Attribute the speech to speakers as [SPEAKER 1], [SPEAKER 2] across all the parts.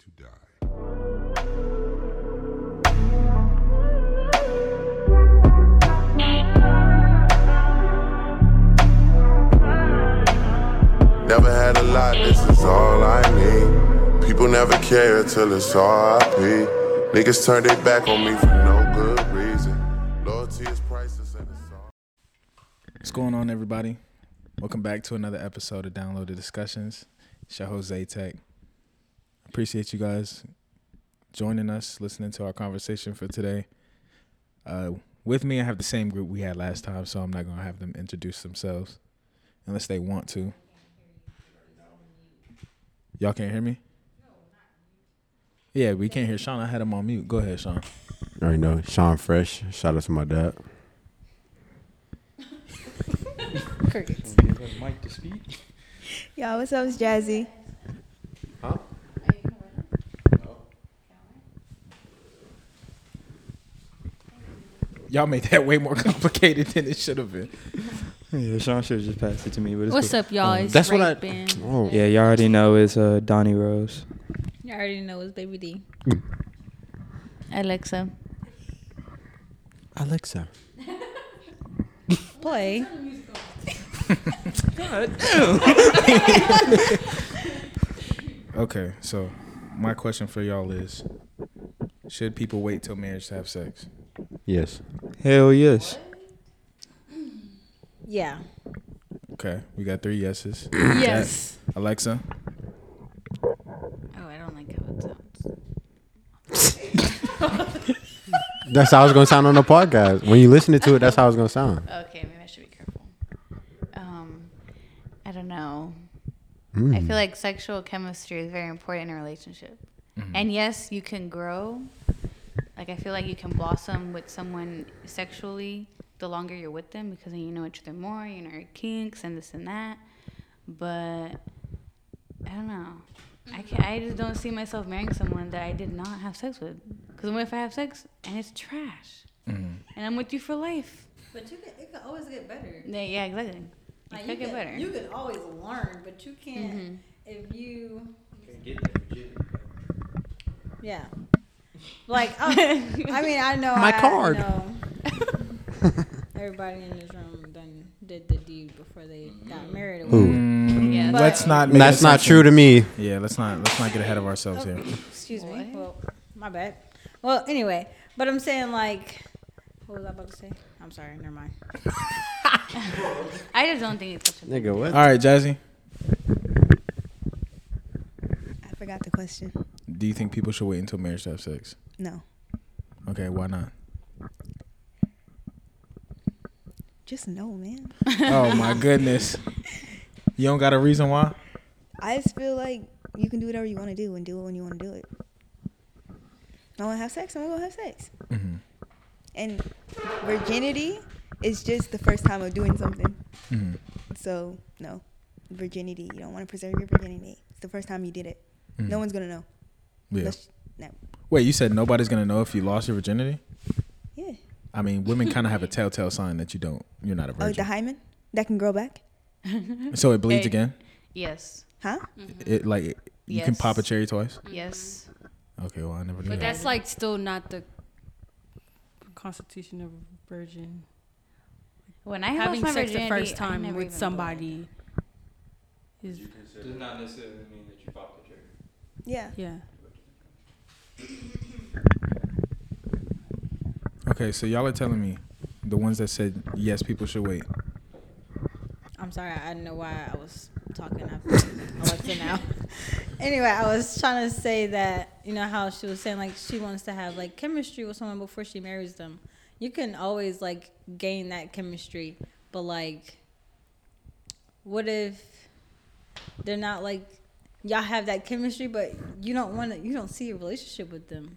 [SPEAKER 1] to die. Never had a lot, this is all I need. People never care till it's RIP. Niggas turn their back on me for no good reason. Loyalty is priceless and it's all.
[SPEAKER 2] What's going on, everybody? Welcome back to another episode of Downloaded Discussions. It's your host, Tech. Appreciate you guys joining us, listening to our conversation for today. Uh, with me, I have the same group we had last time, so I'm not going to have them introduce themselves unless they want to. Y'all can't hear me? Yeah, we can't hear Sean. I had him on mute. Go ahead, Sean.
[SPEAKER 3] I already know. Sean Fresh. Shout out to my dad.
[SPEAKER 4] Crickets.
[SPEAKER 5] Mike to speak.
[SPEAKER 4] Yo, what's up? It's Jazzy.
[SPEAKER 2] Y'all made that way more complicated than it should have been.
[SPEAKER 5] Yeah, Sean should have just passed it to me. But it's
[SPEAKER 6] What's
[SPEAKER 5] cool.
[SPEAKER 6] up, y'all? It's
[SPEAKER 3] That's what I-
[SPEAKER 6] Ray-Ban.
[SPEAKER 3] Oh,
[SPEAKER 5] Yeah, y'all already know it's uh, Donnie Rose.
[SPEAKER 4] You all already know it's Baby D.
[SPEAKER 6] Alexa.
[SPEAKER 3] Alexa.
[SPEAKER 4] Play.
[SPEAKER 2] Okay, so my question for y'all is Should people wait till marriage to have sex?
[SPEAKER 3] Yes.
[SPEAKER 5] Hell yes.
[SPEAKER 4] Yeah.
[SPEAKER 2] Okay, we got three yeses.
[SPEAKER 6] Yes.
[SPEAKER 2] Alexa?
[SPEAKER 6] Oh, I don't like how it sounds.
[SPEAKER 3] That's how it's gonna sound on the podcast. When you listen to it, that's how it's gonna sound.
[SPEAKER 6] Okay, maybe I should be careful. Um, I don't know.
[SPEAKER 3] Mm.
[SPEAKER 6] I feel like sexual chemistry is very important in a relationship. And yes, you can grow. Like I feel like you can blossom with someone sexually the longer you're with them because then you know each other more, you know your kinks and this and that. But I don't know. I can I just don't see myself marrying someone that I did not have sex with. Because what if I have sex and it's trash? And I'm with you for life.
[SPEAKER 7] But you can, it can always get better.
[SPEAKER 6] Yeah, yeah exactly. It
[SPEAKER 7] Like,
[SPEAKER 6] could
[SPEAKER 7] you
[SPEAKER 6] get better.
[SPEAKER 7] You can always learn, but you can't
[SPEAKER 6] Mhm.
[SPEAKER 7] if you.
[SPEAKER 4] Yeah. Like, I, I mean, I know.
[SPEAKER 3] My
[SPEAKER 4] I,
[SPEAKER 3] card.
[SPEAKER 4] You know, everybody in this room done did the deed before they got married. or
[SPEAKER 3] Who?
[SPEAKER 4] whatever.
[SPEAKER 2] Mm,
[SPEAKER 6] Yeah.
[SPEAKER 2] let's not. Make
[SPEAKER 3] That's not true to me.
[SPEAKER 2] Yeah, let's not. Let's not get ahead of ourselves here.
[SPEAKER 4] Excuse me. Well, my bad. Well, anyway, but I'm saying like, what was I about to say? I'm sorry. Never mind.
[SPEAKER 6] I just don't think it's such a
[SPEAKER 3] Nigga, what?
[SPEAKER 2] All right, Jazzy.
[SPEAKER 7] I forgot the question.
[SPEAKER 2] Do you think people should wait until marriage to have sex?
[SPEAKER 7] No,
[SPEAKER 2] Okay, why not?
[SPEAKER 7] just no, man.
[SPEAKER 2] Oh my goodness. You don't got a reason why?
[SPEAKER 7] I just feel like you can do whatever you want to do and do it when you want to do it. I want to have sex. I'm gonna go have sex.
[SPEAKER 2] Mm-hmm.
[SPEAKER 7] And virginity is just the first time of doing something.
[SPEAKER 2] Mm-hmm.
[SPEAKER 7] So no, virginity. You don't want to preserve your virginity. It's the first time you did it. No one's gonna know.
[SPEAKER 2] Mm-hmm. Yeah.
[SPEAKER 7] No.
[SPEAKER 2] Wait, you said nobody's gonna know if you lost your virginity?
[SPEAKER 7] Yeah.
[SPEAKER 2] I mean, women kind of have a telltale sign that you don't. You're not a virgin.
[SPEAKER 7] Oh, the hymen that can grow back,
[SPEAKER 2] so it bleeds
[SPEAKER 6] Hey.
[SPEAKER 2] again.
[SPEAKER 6] Yes.
[SPEAKER 7] huh?
[SPEAKER 2] It like you can pop a cherry twice.
[SPEAKER 6] Yes.
[SPEAKER 2] Okay, well I never knew
[SPEAKER 8] But
[SPEAKER 2] that.
[SPEAKER 8] that's like still not the constitution of a virgin.
[SPEAKER 6] When I
[SPEAKER 8] Having
[SPEAKER 6] lost my
[SPEAKER 8] sex the first time with somebody is
[SPEAKER 5] Does not necessarily mean that you popped the cherry.
[SPEAKER 7] Yeah.
[SPEAKER 8] yeah.
[SPEAKER 2] Okay, so y'all are telling me the ones that said yes, people should wait.
[SPEAKER 4] I'm sorry. I didn't know why I was talking after Alexa now. anyway, I was trying to say that you know how she was saying like she wants to have like chemistry with someone before she marries them. You can always like gain that chemistry, but like, what if they're not like y'all have that chemistry, but you don't want to, you don't see a relationship with them.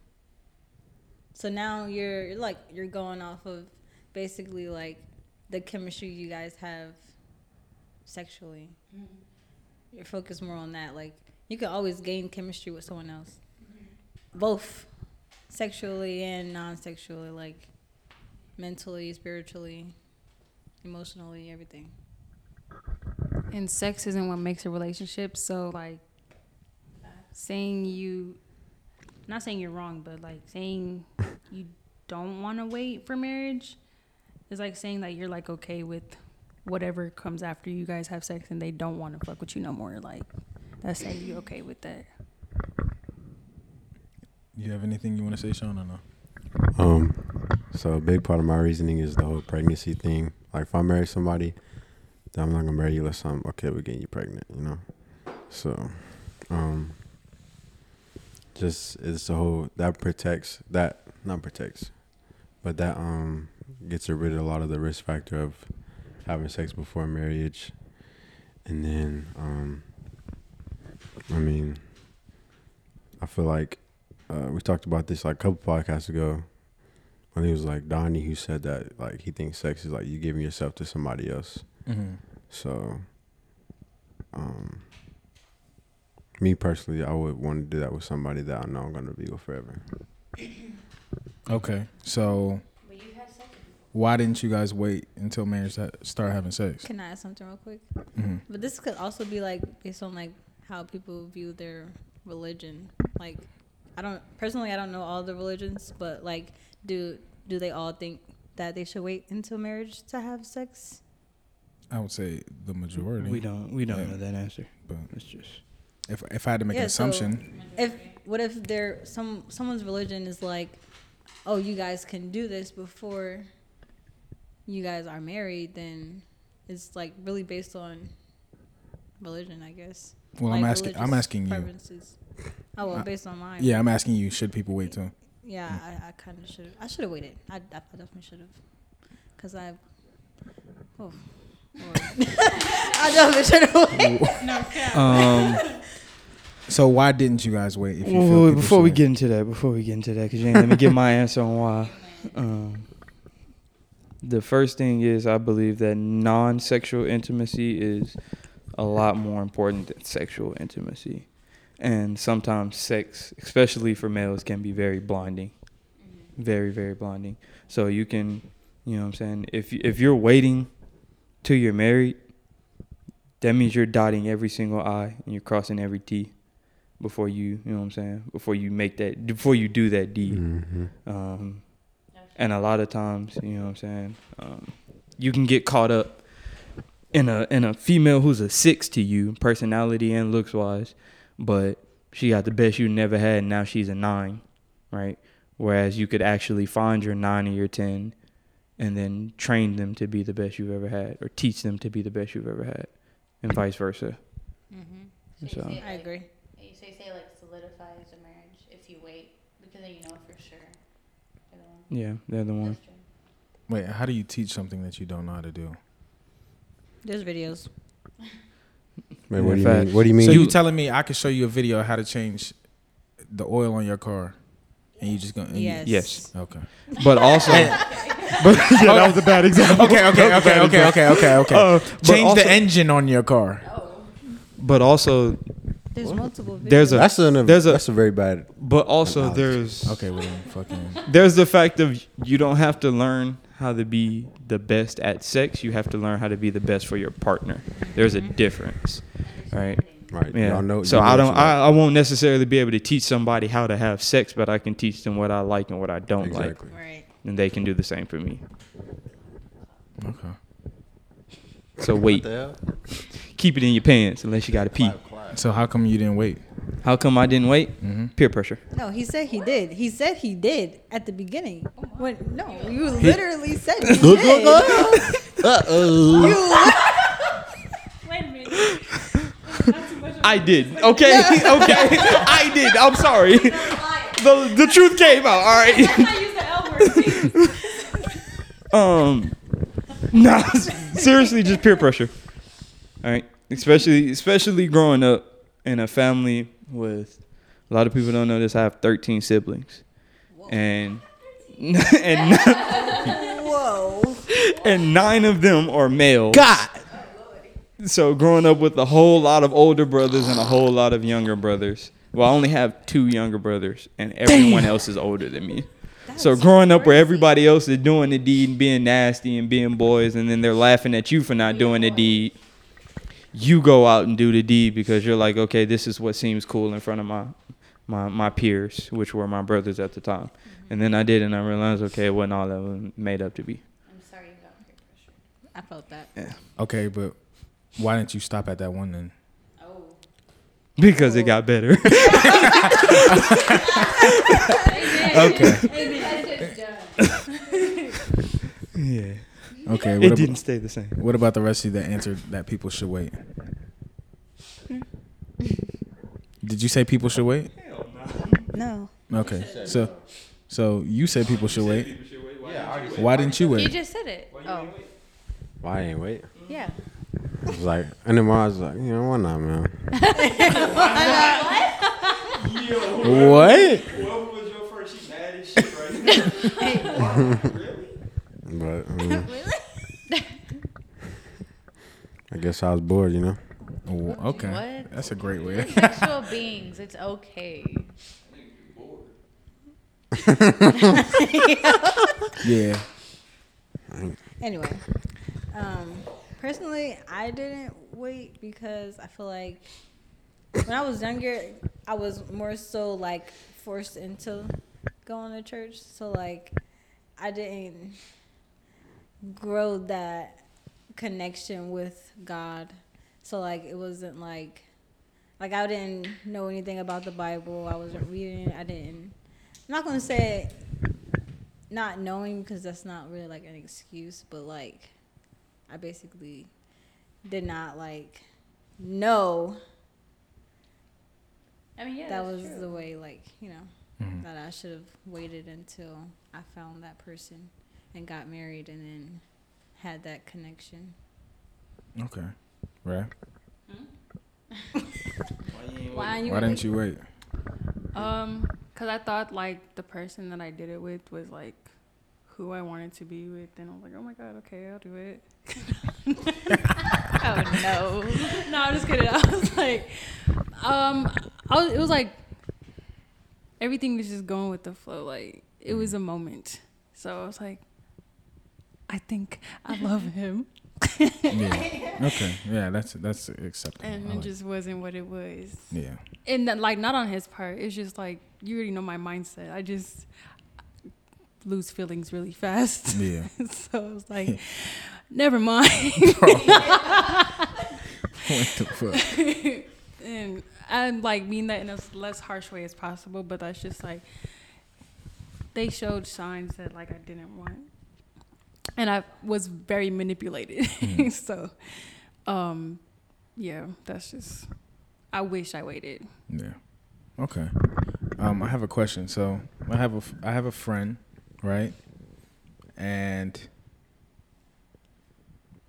[SPEAKER 4] So now you're you're, like you're going off of basically like the chemistry you guys have sexually. Mm-hmm. You're focused more on that. Like you can always gain chemistry with someone else, mm-hmm. both sexually and non-sexually, like mentally, spiritually, emotionally, everything.
[SPEAKER 8] And sex isn't what makes a relationship. So like saying you not saying you're wrong, but like saying you don't want to wait for marriage is like saying that you're like okay with whatever comes after you guys have sex and they don't want to fuck with you no more. Like that's saying you're okay with that.
[SPEAKER 2] You have anything you want to say, Sean, or no?
[SPEAKER 3] Um, so a big part of my reasoning is the whole pregnancy thing. Like if I marry somebody, then I'm not gonna marry you unless I'm okay with getting you pregnant. You know. So, um, just it's the whole that protects that not protects, but that um gets rid of a lot of the risk factor of having sex before marriage, and then um, I mean, I feel like uh, we talked about this like a couple podcasts ago. I think it was like Donnie who said that like he thinks sex is like you giving yourself to somebody else.
[SPEAKER 2] Mm-hmm.
[SPEAKER 3] So, um, me personally, I would want to do that with somebody that I know I'm gonna be with forever.
[SPEAKER 2] Okay, so why didn't you guys wait until marriage to start having sex?
[SPEAKER 4] Can I ask something real quick?
[SPEAKER 2] Mm-hmm.
[SPEAKER 4] But this could also be like based on like how people view their religion. Like, I don't personally, I don't know all the religions, but like, do do they all think that they should wait until marriage to have sex?
[SPEAKER 2] I would say the majority.
[SPEAKER 5] We don't we don't
[SPEAKER 2] Yeah.
[SPEAKER 5] know that answer.
[SPEAKER 2] But
[SPEAKER 5] It's just
[SPEAKER 2] if if I had to make an
[SPEAKER 4] Yeah, so-
[SPEAKER 2] assumption,
[SPEAKER 4] If what if there some someone's religion is like, oh, you guys can do this before you guys are married, then it's like really based on religion, I guess.
[SPEAKER 2] well, I'm asking. I'm asking you.
[SPEAKER 4] Oh well,
[SPEAKER 2] Uh,
[SPEAKER 4] based on mine.
[SPEAKER 2] Yeah, I'm asking you. Should people wait till?
[SPEAKER 4] Yeah, I, I kind of should. I should have waited. I, I definitely should have, cause I. Oh. Lord. I definitely should have waited.
[SPEAKER 5] um
[SPEAKER 2] So why didn't you guys wait? If you feel
[SPEAKER 5] Wait,
[SPEAKER 2] people
[SPEAKER 5] before we
[SPEAKER 2] should
[SPEAKER 5] get into that, before we get into that, because you ain't let me give my answer on why. Um, the first thing is I believe that non-sexual intimacy is a lot more important than sexual intimacy, and sometimes sex, especially for males, can be very blinding, very very blinding. So you can, you know, what I'm saying if you- if you're waiting till you're married, that means you're dotting every single I and you're crossing every T before you, you know what I'm saying, before you make that, before you do that deed.
[SPEAKER 3] Mm-hmm.
[SPEAKER 5] Um, and a lot of times, you know what I'm saying, um, you can get caught up in a in a female who's a six to you, personality and looks wise, but she got the best you never had, and now she's a nine, right? Whereas you could actually find your nine or your ten, and then train them to be the best you've ever had, or teach them to be the best you've ever had, and vice versa.
[SPEAKER 6] So,
[SPEAKER 5] So-
[SPEAKER 6] you say,
[SPEAKER 4] I
[SPEAKER 6] like-
[SPEAKER 4] agree.
[SPEAKER 6] You say, say like solidifies a marriage if you wait because then you know for sure. They're the.
[SPEAKER 5] Yeah, they're the one.
[SPEAKER 2] Wait, how do you teach something that you don't know how to do?
[SPEAKER 4] There's videos.
[SPEAKER 3] Wait, what do you mean? What do you mean?
[SPEAKER 2] So you telling me I could show you a video of how to change the oil on your car, and you just gonna and you-
[SPEAKER 4] Yes.
[SPEAKER 5] Yes.
[SPEAKER 2] okay.
[SPEAKER 5] But also, but yeah, that was a bad example.
[SPEAKER 2] Okay, okay, okay, okay, okay, okay, okay.
[SPEAKER 5] Uh,
[SPEAKER 2] Change
[SPEAKER 5] also-
[SPEAKER 2] the engine on your car.
[SPEAKER 5] But also,
[SPEAKER 4] There's multiple videos.
[SPEAKER 5] There's a-
[SPEAKER 3] that's an,
[SPEAKER 5] there's a-
[SPEAKER 3] that's a very bad.
[SPEAKER 5] but also
[SPEAKER 3] Analogy.
[SPEAKER 5] there's
[SPEAKER 2] Okay, well then, fucking.
[SPEAKER 5] there's the fact of you don't have to learn how to be the best at sex. You have to learn how to be the best for your partner. There's a difference, right?
[SPEAKER 3] Right.
[SPEAKER 5] Yeah.
[SPEAKER 3] Y'all know.
[SPEAKER 5] so
[SPEAKER 3] you know
[SPEAKER 5] I don't. I, I won't necessarily be able to teach somebody how to have sex, but I can teach them what I like and what I don't like.
[SPEAKER 3] exactly.
[SPEAKER 4] Right.
[SPEAKER 5] Like, and they can do the same for me.
[SPEAKER 2] Okay.
[SPEAKER 5] So wait, keep it in your pants unless you got to pee.
[SPEAKER 2] So how come you didn't wait?
[SPEAKER 5] How come I didn't wait?
[SPEAKER 2] Mm-hmm.
[SPEAKER 5] Peer pressure.
[SPEAKER 4] No, he said he did. He said he did at the beginning. When no, you literally said you did.
[SPEAKER 3] Uh oh.
[SPEAKER 4] You
[SPEAKER 8] Wait a minute.
[SPEAKER 5] I did. Okay. okay. I did. I'm sorry. The the truth came out. All right. Um, nah, seriously, just peer pressure. All right, especially especially growing up in a family with a lot of people don't know this. I have 13 siblings, and and
[SPEAKER 4] whoa.
[SPEAKER 5] and nine of them are male. God. So growing up with a whole lot of older brothers and a whole lot of younger brothers. Well, I only have two younger brothers, and everyone else is older than me. So growing up where everybody else is doing the deed and being nasty and being boys, and then they're laughing at you for not doing the deed, you go out and do the deed because you're like, okay, this is what seems cool in front of my my my peers, which were my brothers at the time. Mm-hmm. And then I did, and I realized, okay, it wasn't all that was made up to be.
[SPEAKER 6] I'm sorry you got peer pressure.
[SPEAKER 4] I felt that. Yeah.
[SPEAKER 2] Okay, but why didn't you stop at that one then?
[SPEAKER 6] Oh.
[SPEAKER 5] Because it oh. got better.
[SPEAKER 2] Okay.
[SPEAKER 5] yeah.
[SPEAKER 2] Okay. What,
[SPEAKER 5] It
[SPEAKER 2] ab-
[SPEAKER 5] didn't stay the same.
[SPEAKER 2] what about the rest of you that answered that people should wait? Did you say people should wait?
[SPEAKER 7] No.
[SPEAKER 2] Okay. So, so you said people should wait.
[SPEAKER 3] Yeah, I already said.
[SPEAKER 2] Why didn't you wait?
[SPEAKER 6] You just said it. Oh,
[SPEAKER 3] Why I ain't wait?
[SPEAKER 6] yeah.
[SPEAKER 3] I was like, and then I was like, you know, why not, man?
[SPEAKER 2] What?
[SPEAKER 5] What was your first? She mad as shit right
[SPEAKER 3] But um, I guess I was bored, you know.
[SPEAKER 2] Oh, Okay.
[SPEAKER 6] What?
[SPEAKER 2] That's a great way.
[SPEAKER 6] We're sexual beings. It's okay.
[SPEAKER 2] yeah.
[SPEAKER 4] Anyway, um, personally, I didn't wait because I feel like when I was younger, I was more so like forced into going to church. So like, I didn't grow that connection with God. So like, it wasn't like like I didn't know anything about the Bible. I wasn't reading. I didn't. I'm not gonna say not knowing because that's not really like an excuse, but like I basically did not like know
[SPEAKER 6] I mean, yeah.
[SPEAKER 4] that was
[SPEAKER 6] true.
[SPEAKER 4] the way like you know
[SPEAKER 2] Mhm.
[SPEAKER 4] that I should have waited until I found that person and got married and then had that connection.
[SPEAKER 2] Okay. Right.
[SPEAKER 4] Why you
[SPEAKER 2] Why didn't you wait?
[SPEAKER 8] Um, cause I thought like the person that I did it with was like who I wanted to be with, and I was like, oh my god, okay, I'll do it.
[SPEAKER 6] Oh no.
[SPEAKER 8] no, I'm just kidding. I was like, um, I was, it was like everything was just going with the flow. Like it was a moment, so I was like, I think I love him,
[SPEAKER 2] Yeah. Okay. Yeah, that's that's acceptable.
[SPEAKER 8] and
[SPEAKER 2] I
[SPEAKER 8] it
[SPEAKER 2] like-
[SPEAKER 8] just wasn't what it was.
[SPEAKER 2] yeah.
[SPEAKER 8] and that, like not on his part it's just like you already know my mindset i just lose feelings really fast
[SPEAKER 2] Yeah.
[SPEAKER 8] so i was like never mind
[SPEAKER 2] What the fuck?
[SPEAKER 8] and i like mean that in a less harsh way as possible but that's just like they showed signs that like i didn't want and i was very manipulated so um yeah that's just i wish i waited
[SPEAKER 2] Yeah. Okay. Um, I have a question. So I have a I have a friend, right? And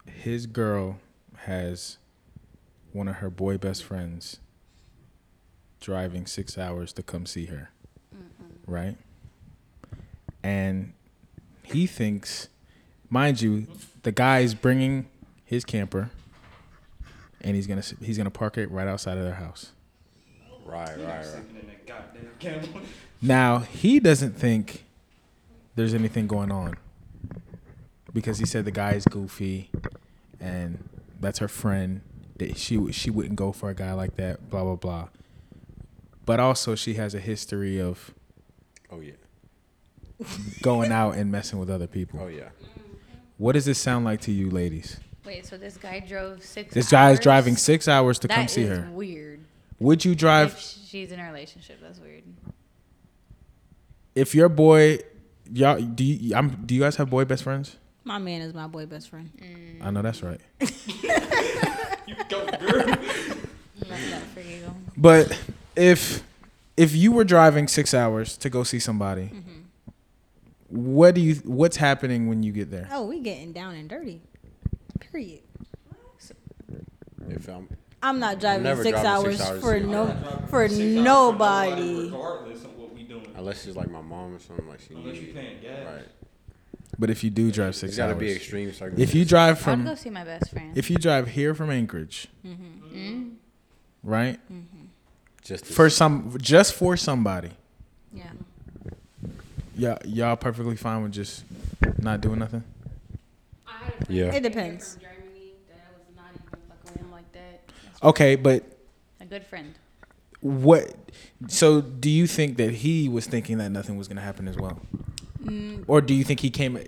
[SPEAKER 2] his girl has one of her boy best friends driving six hours to come see her, right? And he thinks, mind you, the guy's bringing his camper, and he's gonna he's gonna park it right outside of their house.
[SPEAKER 3] Right, right, right.
[SPEAKER 2] Now he doesn't think there's anything going on because he said the guy is goofy, and that's her friend. That she she wouldn't go for a guy like that. Blah blah blah. But also she has a history of
[SPEAKER 3] Oh yeah.
[SPEAKER 2] going out and messing with other people.
[SPEAKER 3] Oh yeah.
[SPEAKER 2] What does this sound like to you, ladies?
[SPEAKER 6] Wait, so this guy drove six.
[SPEAKER 2] This guy is
[SPEAKER 6] hours?
[SPEAKER 2] driving six hours to
[SPEAKER 6] That
[SPEAKER 2] come see
[SPEAKER 6] is
[SPEAKER 2] her.
[SPEAKER 6] Weird.
[SPEAKER 2] Would you drive
[SPEAKER 6] If she's in a relationship, that's weird.
[SPEAKER 2] if your boy? Y'all do you? I'm, do you guys have boy best friends?
[SPEAKER 4] My man is my boy best friend.
[SPEAKER 2] I know that's right. You go, girl.
[SPEAKER 6] Love that for you.
[SPEAKER 2] But if if you were driving six hours to go see somebody, mm-hmm. What do you? What's happening when you get there?
[SPEAKER 4] Oh, we getting down and dirty. Period.
[SPEAKER 3] If I'm
[SPEAKER 4] I'm not driving
[SPEAKER 3] never
[SPEAKER 4] six
[SPEAKER 3] driving
[SPEAKER 4] hours,
[SPEAKER 3] six hours
[SPEAKER 4] for no for nobody.
[SPEAKER 5] regardless of what we doing.
[SPEAKER 3] unless it's like my mom or something like she
[SPEAKER 5] Unless
[SPEAKER 3] need
[SPEAKER 5] you
[SPEAKER 3] it.
[SPEAKER 5] paying gas.
[SPEAKER 3] Right.
[SPEAKER 2] But if you do drive six
[SPEAKER 3] It's got to
[SPEAKER 2] hours,
[SPEAKER 3] be extreme circumstances.
[SPEAKER 2] if you drive from,
[SPEAKER 6] I'd
[SPEAKER 2] from
[SPEAKER 6] go see my best friend.
[SPEAKER 2] if you drive here from Anchorage,
[SPEAKER 6] Mm?
[SPEAKER 2] right?
[SPEAKER 3] just
[SPEAKER 2] For some, just for somebody,
[SPEAKER 4] Yeah.
[SPEAKER 2] Y'all y'all perfectly fine with just not doing nothing.
[SPEAKER 3] yeah.
[SPEAKER 4] It depends.
[SPEAKER 8] Germany that was not even fucking with him like that.
[SPEAKER 2] Okay, but
[SPEAKER 6] A good friend.
[SPEAKER 2] what? So, do you think that he was thinking that nothing was going to happen as well,
[SPEAKER 8] Mm,
[SPEAKER 2] or do you think he came?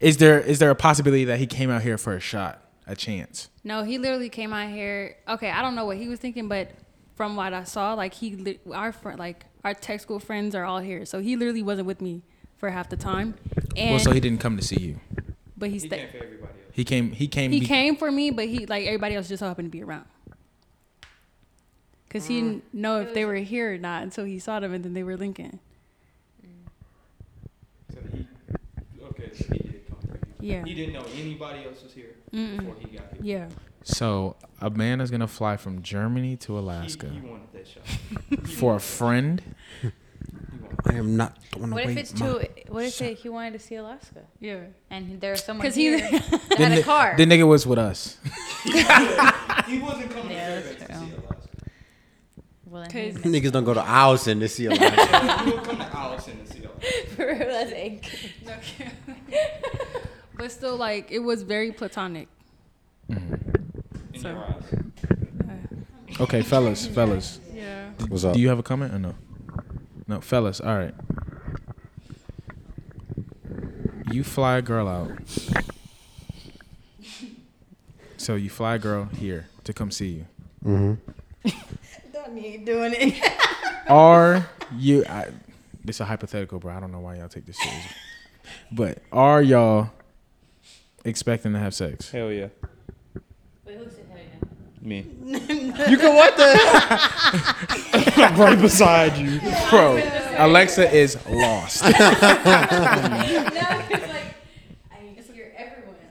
[SPEAKER 2] Is there is there a possibility that he came out here for a shot, a chance?
[SPEAKER 8] no, he literally came out here. Okay, I don't know what he was thinking, but from what I saw, like he, li- our friend, like our tech school friends are all here, so he literally wasn't with me for half the time. And
[SPEAKER 2] well, so he didn't come to see you.
[SPEAKER 8] but he
[SPEAKER 5] He
[SPEAKER 8] stayed.
[SPEAKER 5] came for everybody else.
[SPEAKER 2] He came. He came.
[SPEAKER 8] He
[SPEAKER 2] be-
[SPEAKER 8] came for me, but he like everybody else just so happened to be around. Cause he didn't mm. know if they were here or not until he saw them, and then they were linking.
[SPEAKER 5] So he, okay, so he did come for you.
[SPEAKER 8] Yeah.
[SPEAKER 5] He didn't know anybody else was here
[SPEAKER 8] Mm-mm.
[SPEAKER 5] before he got here.
[SPEAKER 8] Yeah.
[SPEAKER 2] So a man is gonna fly from Germany to
[SPEAKER 5] He,
[SPEAKER 2] Alaska
[SPEAKER 5] he wanted that shot.
[SPEAKER 2] for a friend.
[SPEAKER 5] He wanted
[SPEAKER 3] I am not going to
[SPEAKER 6] What if it's too? What if it, he wanted to see Alaska
[SPEAKER 8] Yeah.
[SPEAKER 6] and there's someone
[SPEAKER 8] 'Cause he-
[SPEAKER 6] here that
[SPEAKER 2] The,
[SPEAKER 6] had a car?
[SPEAKER 2] the nigga was with us.
[SPEAKER 5] He wasn't coming
[SPEAKER 6] Yeah,
[SPEAKER 5] to
[SPEAKER 6] that's
[SPEAKER 5] Fairbanks to
[SPEAKER 6] true.
[SPEAKER 5] see Alaska.
[SPEAKER 6] well, then
[SPEAKER 8] 'Cause-
[SPEAKER 3] Niggas don't go to Eielson to see Alaska.
[SPEAKER 5] he would come to Eielson to see Alaska.
[SPEAKER 6] For real, that's ink.
[SPEAKER 8] Okay. but still, like it was very platonic. Mm-hmm.
[SPEAKER 5] In
[SPEAKER 8] So-
[SPEAKER 5] your eyes.
[SPEAKER 2] Okay, fellas, fellas.
[SPEAKER 8] Yeah.
[SPEAKER 3] What's up?
[SPEAKER 2] Do you have a comment or no? No, fellas. All right. You fly a girl out. So you fly a girl here to come see you.
[SPEAKER 3] mm-hmm.
[SPEAKER 4] Don't need doing it.
[SPEAKER 2] Are you? I, this is a hypothetical, bro. I don't know why y'all take this seriously. But are y'all expecting to have sex?
[SPEAKER 5] Hell yeah.
[SPEAKER 6] Wait, who said hell yeah?
[SPEAKER 5] Me. you can what the? I'm right beside you.
[SPEAKER 2] Bro, Alexa is lost.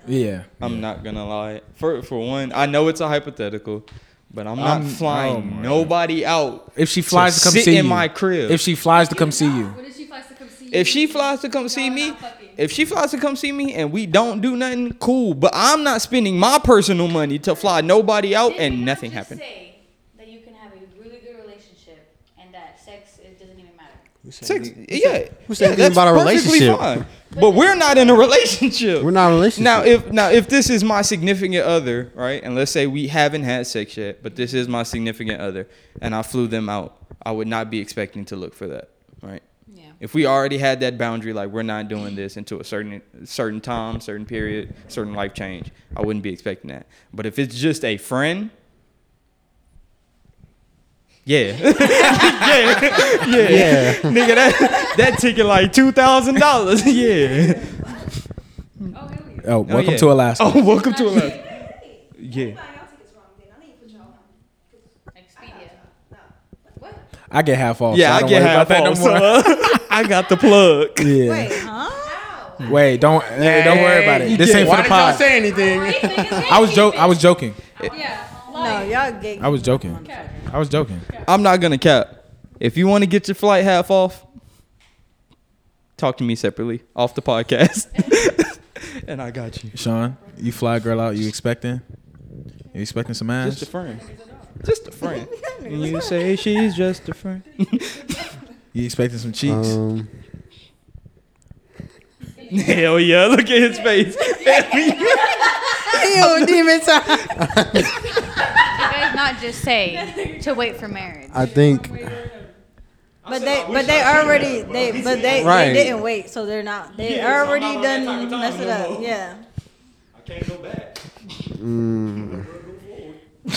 [SPEAKER 2] yeah.
[SPEAKER 5] I'm not gonna lie. For for one, I know it's a hypothetical, but I'm not
[SPEAKER 2] I'm-
[SPEAKER 5] flying
[SPEAKER 2] oh my
[SPEAKER 5] nobody out.
[SPEAKER 2] If she flies to, come
[SPEAKER 5] sit
[SPEAKER 2] see
[SPEAKER 5] in
[SPEAKER 2] you,
[SPEAKER 5] my crib.
[SPEAKER 2] if she flies to come see you,
[SPEAKER 8] if she flies to come see you?
[SPEAKER 5] If she flies to come see me, if she flies to come see me and we don't do nothing, cool. But I'm not spending my personal money to fly nobody out and nothing happened.
[SPEAKER 6] Say that you can have a really good relationship and that sex it doesn't even matter.
[SPEAKER 5] Sex, yeah.
[SPEAKER 3] who said
[SPEAKER 5] yeah, that's
[SPEAKER 3] about a
[SPEAKER 5] perfectly
[SPEAKER 3] relationship?
[SPEAKER 5] fine. But we're not in a relationship.
[SPEAKER 3] We're not in a relationship.
[SPEAKER 5] Now, if now if this is my significant other, right, and let's say we haven't had sex yet, but this is my significant other, and I flew them out, I would not be expecting to look for that, right?
[SPEAKER 6] Yeah.
[SPEAKER 5] If we already had that boundary, like we're not doing this until a certain certain time, certain period, certain life change, I wouldn't be expecting that. But if it's just a friend, yeah, yeah, yeah,
[SPEAKER 3] Yeah.
[SPEAKER 5] nigga, that that ticket like two thousand dollars, oh, oh, yeah.
[SPEAKER 2] oh, welcome
[SPEAKER 5] yeah.
[SPEAKER 2] to Alaska.
[SPEAKER 5] Oh, welcome to Alaska. Yeah.
[SPEAKER 6] Oh
[SPEAKER 2] I get half off.
[SPEAKER 5] Yeah,
[SPEAKER 2] so
[SPEAKER 5] I,
[SPEAKER 2] don't
[SPEAKER 5] get half off.
[SPEAKER 2] no.
[SPEAKER 5] So, uh, I got the plug.
[SPEAKER 2] yeah.
[SPEAKER 4] Wait, huh?
[SPEAKER 2] Wait, don't hey, don't worry about it. This ain't for the pod.
[SPEAKER 3] say anything?
[SPEAKER 2] I was joke. I was joking.
[SPEAKER 8] Yeah.
[SPEAKER 4] No, y'all get.
[SPEAKER 2] I was joking. I was joking.
[SPEAKER 5] I'm not gonna cap. If you want to get your flight half off, talk to me separately off the podcast, and I got you.
[SPEAKER 2] Sean, you fly girl out. You expecting? You expecting some ass?
[SPEAKER 5] Just a friend. Just a friend. and you say she's just a friend.
[SPEAKER 2] you expecting some cheeks?
[SPEAKER 3] Um,
[SPEAKER 5] Hell yeah! Look at his face.
[SPEAKER 4] Ew, demon time.
[SPEAKER 6] You guys not just say to wait for marriage.
[SPEAKER 3] I think
[SPEAKER 4] But they, but they already, they, but they,
[SPEAKER 3] Right.
[SPEAKER 4] they didn't wait, so they're not. They
[SPEAKER 5] Yeah, so I'm
[SPEAKER 4] already
[SPEAKER 5] not on that
[SPEAKER 4] done
[SPEAKER 5] of
[SPEAKER 4] messed it up. Yeah.
[SPEAKER 5] I can't go back.
[SPEAKER 3] mm,
[SPEAKER 8] Mine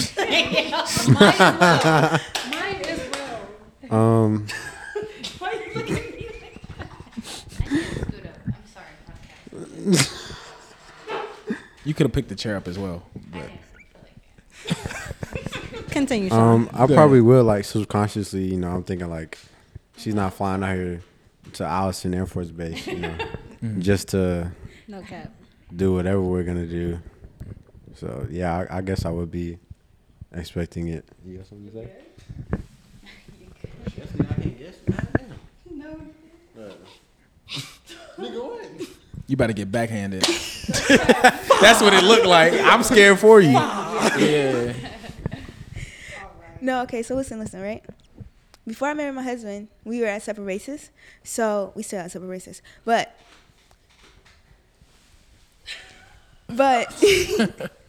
[SPEAKER 8] is well.
[SPEAKER 3] um,
[SPEAKER 6] I need to scoot up. I'm sorry, podcast.
[SPEAKER 2] You could have picked the chair up as well. But
[SPEAKER 4] Continue, Sean.
[SPEAKER 3] um, I probably will like subconsciously. You know, I'm thinking like she's not flying out here to Eielson Air Force Base. You know, just to
[SPEAKER 4] no cap.
[SPEAKER 3] do whatever we're gonna do. So yeah, I, I guess I would be expecting it. You got something to say?
[SPEAKER 2] you better get backhanded. That's what it looked like. I'm scared for you. Yeah.
[SPEAKER 7] No, okay, so listen, listen, right? Before I married my husband, we were at separate races. So we still at separate races. But but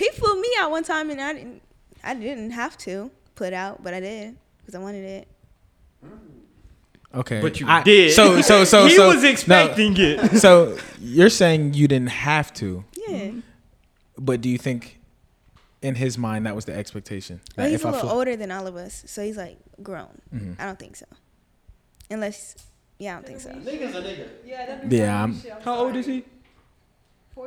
[SPEAKER 7] he flew me out one time and I didn't I didn't have to. put out, but I did because I wanted it.
[SPEAKER 2] Okay,
[SPEAKER 5] But you
[SPEAKER 2] I-
[SPEAKER 5] did.
[SPEAKER 2] So so so
[SPEAKER 5] he
[SPEAKER 2] so
[SPEAKER 5] was expecting it.
[SPEAKER 2] So you're saying you didn't have to,
[SPEAKER 7] Yeah.
[SPEAKER 2] but do you think in his mind that was the expectation?
[SPEAKER 7] Well,
[SPEAKER 2] That
[SPEAKER 7] he's
[SPEAKER 2] if
[SPEAKER 7] a
[SPEAKER 2] I
[SPEAKER 7] little
[SPEAKER 2] fl-
[SPEAKER 7] older than all of us, so he's like grown.
[SPEAKER 2] Mhm.
[SPEAKER 7] I don't think so. Unless, yeah, I don't think so.
[SPEAKER 2] Niggas Yeah, I'm.
[SPEAKER 5] How old is he?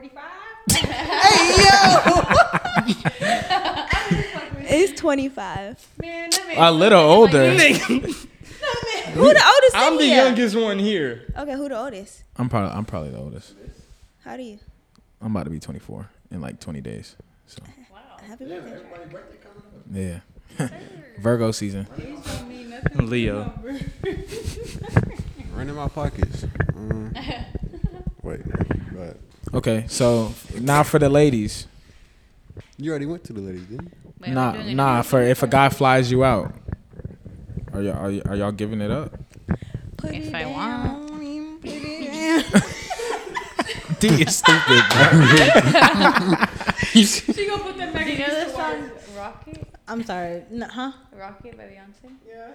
[SPEAKER 7] It's 25.
[SPEAKER 2] Man, A little older.
[SPEAKER 7] Who the oldest?
[SPEAKER 5] I'm the
[SPEAKER 7] here?
[SPEAKER 5] youngest one here.
[SPEAKER 7] Okay, who the oldest?
[SPEAKER 2] I'm probably I'm probably the oldest.
[SPEAKER 7] How do you?
[SPEAKER 2] I'm about to be 24 in like 20 days. So
[SPEAKER 7] Happy birthday.
[SPEAKER 2] yeah, Virgo season.
[SPEAKER 5] Leo.
[SPEAKER 3] Run in my pockets. Mm. Wait, but
[SPEAKER 2] Okay, so now for the ladies.
[SPEAKER 3] you already went to the ladies, didn't you?
[SPEAKER 6] Wait,
[SPEAKER 2] nah, nah. For if a guy flies you out, are y'all are, y- are y'all giving it up?
[SPEAKER 7] Put
[SPEAKER 6] If
[SPEAKER 7] it
[SPEAKER 6] I want.
[SPEAKER 7] down, put it down.
[SPEAKER 2] D is stupid.
[SPEAKER 8] She gonna put them back
[SPEAKER 6] Do you know
[SPEAKER 8] against
[SPEAKER 6] this
[SPEAKER 8] the
[SPEAKER 6] song,
[SPEAKER 8] wall.
[SPEAKER 6] Rocket?
[SPEAKER 4] I'm sorry. No, huh?
[SPEAKER 6] Rocket by Beyonce? Yeah.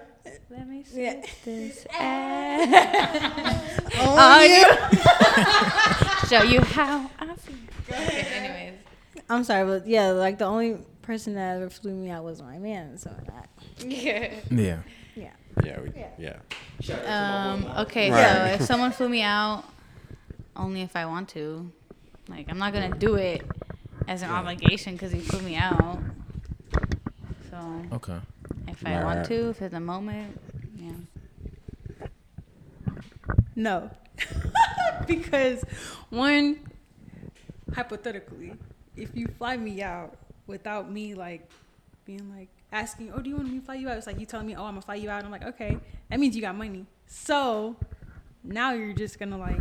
[SPEAKER 6] Let me see
[SPEAKER 4] Yeah.
[SPEAKER 6] this
[SPEAKER 4] Oh, yeah.
[SPEAKER 6] Show you how I feel. Okay, anyways.
[SPEAKER 4] I'm sorry, but yeah, like the only person that ever flew me out was my man. So that,
[SPEAKER 6] Yeah.
[SPEAKER 2] yeah.
[SPEAKER 4] yeah.
[SPEAKER 3] Yeah, we, yeah.
[SPEAKER 6] Um, okay,
[SPEAKER 3] Right.
[SPEAKER 6] so if someone flew me out, only if I want to. Like, I'm not gonna do it as an obligation because he flew me out. So
[SPEAKER 2] Okay.
[SPEAKER 6] if I
[SPEAKER 3] Right,
[SPEAKER 6] want
[SPEAKER 3] right.
[SPEAKER 6] to, if at the moment, yeah.
[SPEAKER 8] No. because one, hypothetically, if you fly me out without me like being like asking, oh, do you want me to fly you out? It's like you telling me, oh, I'm gonna fly you out. I'm like, okay, that means you got money. So now you're just gonna like,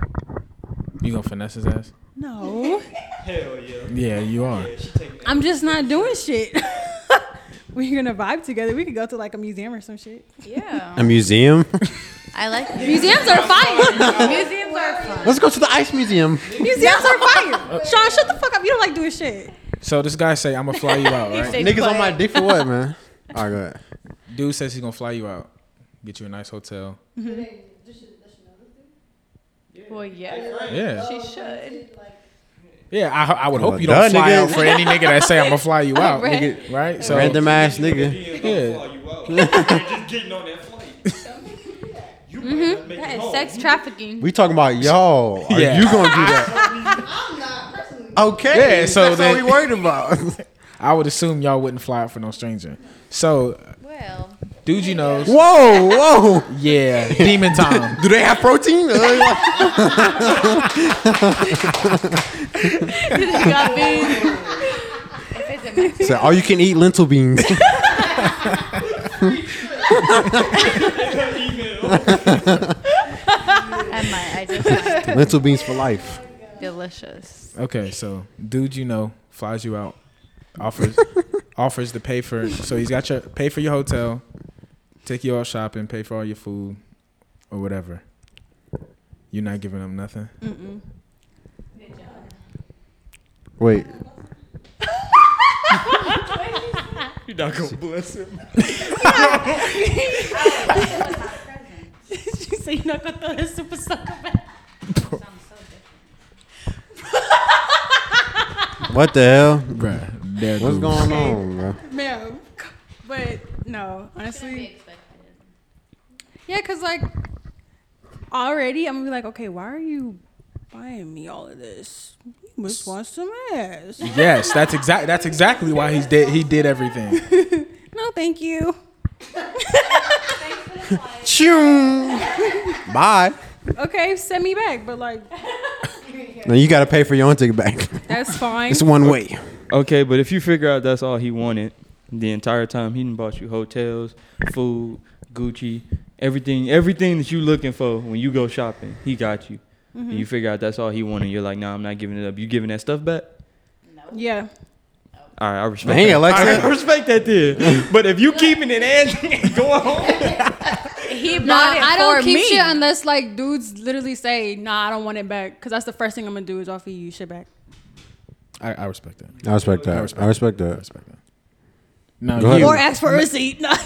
[SPEAKER 2] You gonna finesse his ass?
[SPEAKER 8] no,
[SPEAKER 5] Hell yeah.
[SPEAKER 2] Yeah, you are.
[SPEAKER 8] I'm just not doing shit. We're gonna vibe together. We could go to like a museum or some shit.
[SPEAKER 6] Yeah.
[SPEAKER 3] A museum.
[SPEAKER 6] I like
[SPEAKER 8] Museums are fire.
[SPEAKER 6] Museums are fun.
[SPEAKER 3] Let's go to the ice museum.
[SPEAKER 8] Museums are fire. Sean, shut the fuck up. You don't like doing shit.
[SPEAKER 2] So this guy say I'm gonna fly you out, right?
[SPEAKER 6] said-
[SPEAKER 3] Niggas on my dick for what, man? All right, go ahead.
[SPEAKER 2] Dude says he's gonna fly you out, get you a nice hotel. Mm-hmm.
[SPEAKER 6] Well, yeah.
[SPEAKER 2] Yeah,
[SPEAKER 6] She should.
[SPEAKER 2] Yeah. I, I would hope
[SPEAKER 3] Well,
[SPEAKER 2] you don't fly
[SPEAKER 3] nigga.
[SPEAKER 2] out for any nigga that say I'm gonna fly you out,
[SPEAKER 6] Right.
[SPEAKER 2] nigga, right? So
[SPEAKER 3] Random ass nigga.
[SPEAKER 2] yeah,
[SPEAKER 5] just getting on that flight. You might mm-hmm. not make
[SPEAKER 6] That
[SPEAKER 5] it
[SPEAKER 6] is
[SPEAKER 5] home.
[SPEAKER 6] sex trafficking.
[SPEAKER 3] We talking about y'all. Are
[SPEAKER 2] Yeah.
[SPEAKER 3] you gonna do that? I'm not. Okay.
[SPEAKER 2] Yeah, so
[SPEAKER 3] that's all
[SPEAKER 2] then-
[SPEAKER 3] we worried about.
[SPEAKER 2] I would assume y'all wouldn't fly out for no stranger. So
[SPEAKER 6] Well,
[SPEAKER 2] dude, you knows,
[SPEAKER 3] whoa, whoa.
[SPEAKER 2] yeah, Demon time.
[SPEAKER 3] Do they have protein? Uh,
[SPEAKER 6] got beans. It's a
[SPEAKER 3] so all you can eat lentil beans.
[SPEAKER 6] I might. I just might.
[SPEAKER 3] lentil beans for life.
[SPEAKER 6] delicious.
[SPEAKER 2] Okay, so dude, you know, flies you out, offers offers to pay for. So he's got your pay for your hotel, take you out shopping, pay for all your food, or whatever. You're not giving him nothing.
[SPEAKER 3] Wait.
[SPEAKER 5] You're not gonna bless him.
[SPEAKER 8] she said you're not gonna throw that super sucker back.
[SPEAKER 3] What the hell?
[SPEAKER 2] Bruh, there
[SPEAKER 3] What's going on, bro?
[SPEAKER 8] Ma'am. But no, honestly. Yeah, cause like already I'm gonna be like, okay, why are you buying me all of this? You must want some ass.
[SPEAKER 2] Yes, that's exact. That's exactly why he's did. He did everything.
[SPEAKER 8] no, thank you.
[SPEAKER 3] Choom. Bye.
[SPEAKER 8] Okay, send me back, but like
[SPEAKER 3] Now you gotta pay for your own ticket back.
[SPEAKER 8] that's fine.
[SPEAKER 3] It's one way.
[SPEAKER 5] Okay, but if you figure out that's all he wanted the entire time, he done bought you hotels, food, Gucci, everything, everything that you looking for when you go shopping, he got you. And you figure out that's all he wanted. You're like, nah, I'm not giving it up. You giving that stuff back?
[SPEAKER 8] Yeah.
[SPEAKER 5] All right, I respect
[SPEAKER 3] Dang,
[SPEAKER 5] that.
[SPEAKER 3] Alexa.
[SPEAKER 5] I respect that then. but if you keeping it and going home,
[SPEAKER 6] He bought
[SPEAKER 8] Nah,
[SPEAKER 6] it
[SPEAKER 8] I don't
[SPEAKER 6] for
[SPEAKER 8] keep
[SPEAKER 6] me.
[SPEAKER 8] shit unless like dudes literally say, "Nah, I don't want it back," because that's the first thing I'm gonna do is offer you shit back.
[SPEAKER 2] I, I respect that.
[SPEAKER 3] I respect that. I respect,
[SPEAKER 2] I
[SPEAKER 3] that.
[SPEAKER 2] respect that. No,
[SPEAKER 3] Go ahead.
[SPEAKER 2] you.
[SPEAKER 4] or ask for a receipt. No.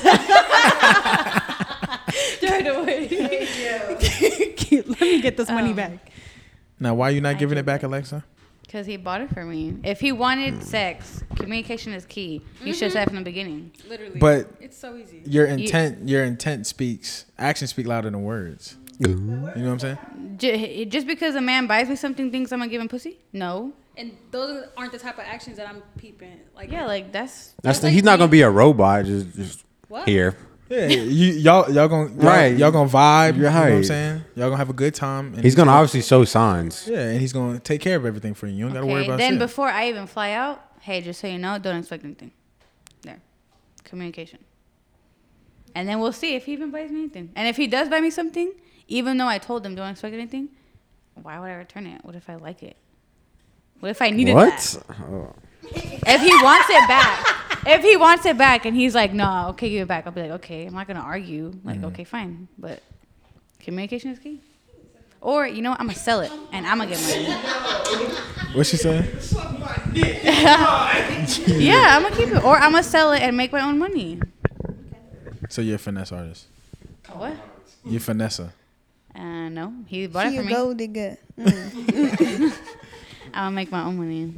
[SPEAKER 8] Right away. Let me get this money
[SPEAKER 6] Um,
[SPEAKER 8] back.
[SPEAKER 2] Now, why are you not
[SPEAKER 6] I
[SPEAKER 2] giving it back. Alexa?
[SPEAKER 6] Because he bought it for me. If he wanted
[SPEAKER 2] Mm.
[SPEAKER 6] sex, communication is key. You should have said from the beginning.
[SPEAKER 8] Literally.
[SPEAKER 2] But
[SPEAKER 8] it's so easy.
[SPEAKER 2] your intent, your intent speaks. Actions speak louder than words. You know what I'm saying?
[SPEAKER 6] J- Just because a man buys me something, thinks I'm gonna give him pussy? No.
[SPEAKER 8] And those aren't the type of actions that I'm peeping. Like
[SPEAKER 6] Yeah, like that's
[SPEAKER 3] That's the,
[SPEAKER 8] like
[SPEAKER 3] he's not gonna be a robot. Just, just
[SPEAKER 8] What?
[SPEAKER 3] here.
[SPEAKER 2] Yeah, you y'all y'all gonna y'all,
[SPEAKER 3] Right.
[SPEAKER 2] Y'all gonna vibe. You know what I'm saying? Y'all gonna have a good time. And
[SPEAKER 3] He's gonna obviously show signs.
[SPEAKER 2] Yeah, and he's gonna take care of everything for you. You don't gotta worry
[SPEAKER 6] okay.
[SPEAKER 2] about
[SPEAKER 6] Then
[SPEAKER 2] shit.
[SPEAKER 6] before I even fly out, hey, just so you know, don't expect anything. There, communication. And then we'll see if he even buys me anything. And if he does buy me something, even though I told him don't expect anything, why would I return it? What if I like it? What if I needed
[SPEAKER 3] What?
[SPEAKER 6] that?
[SPEAKER 3] Oh.
[SPEAKER 6] If he wants it back, if he wants it back and he's like, no, okay, give it back, I'll be like, okay, I'm not gonna argue. Like,
[SPEAKER 2] Mm-hmm.
[SPEAKER 6] okay, fine, but communication is key. Or you know, what? I'm gonna sell it and I'm gonna get money.
[SPEAKER 2] what she saying?
[SPEAKER 6] yeah, I'm gonna keep it, or I'm gonna sell it and make my own money.
[SPEAKER 2] So you're a finesse artist.
[SPEAKER 6] What?
[SPEAKER 2] You're Finessa.
[SPEAKER 6] Uh, no, he bought
[SPEAKER 7] She
[SPEAKER 6] it
[SPEAKER 7] a
[SPEAKER 6] for me.
[SPEAKER 7] gold digger. Mm.
[SPEAKER 6] I'll make my own money.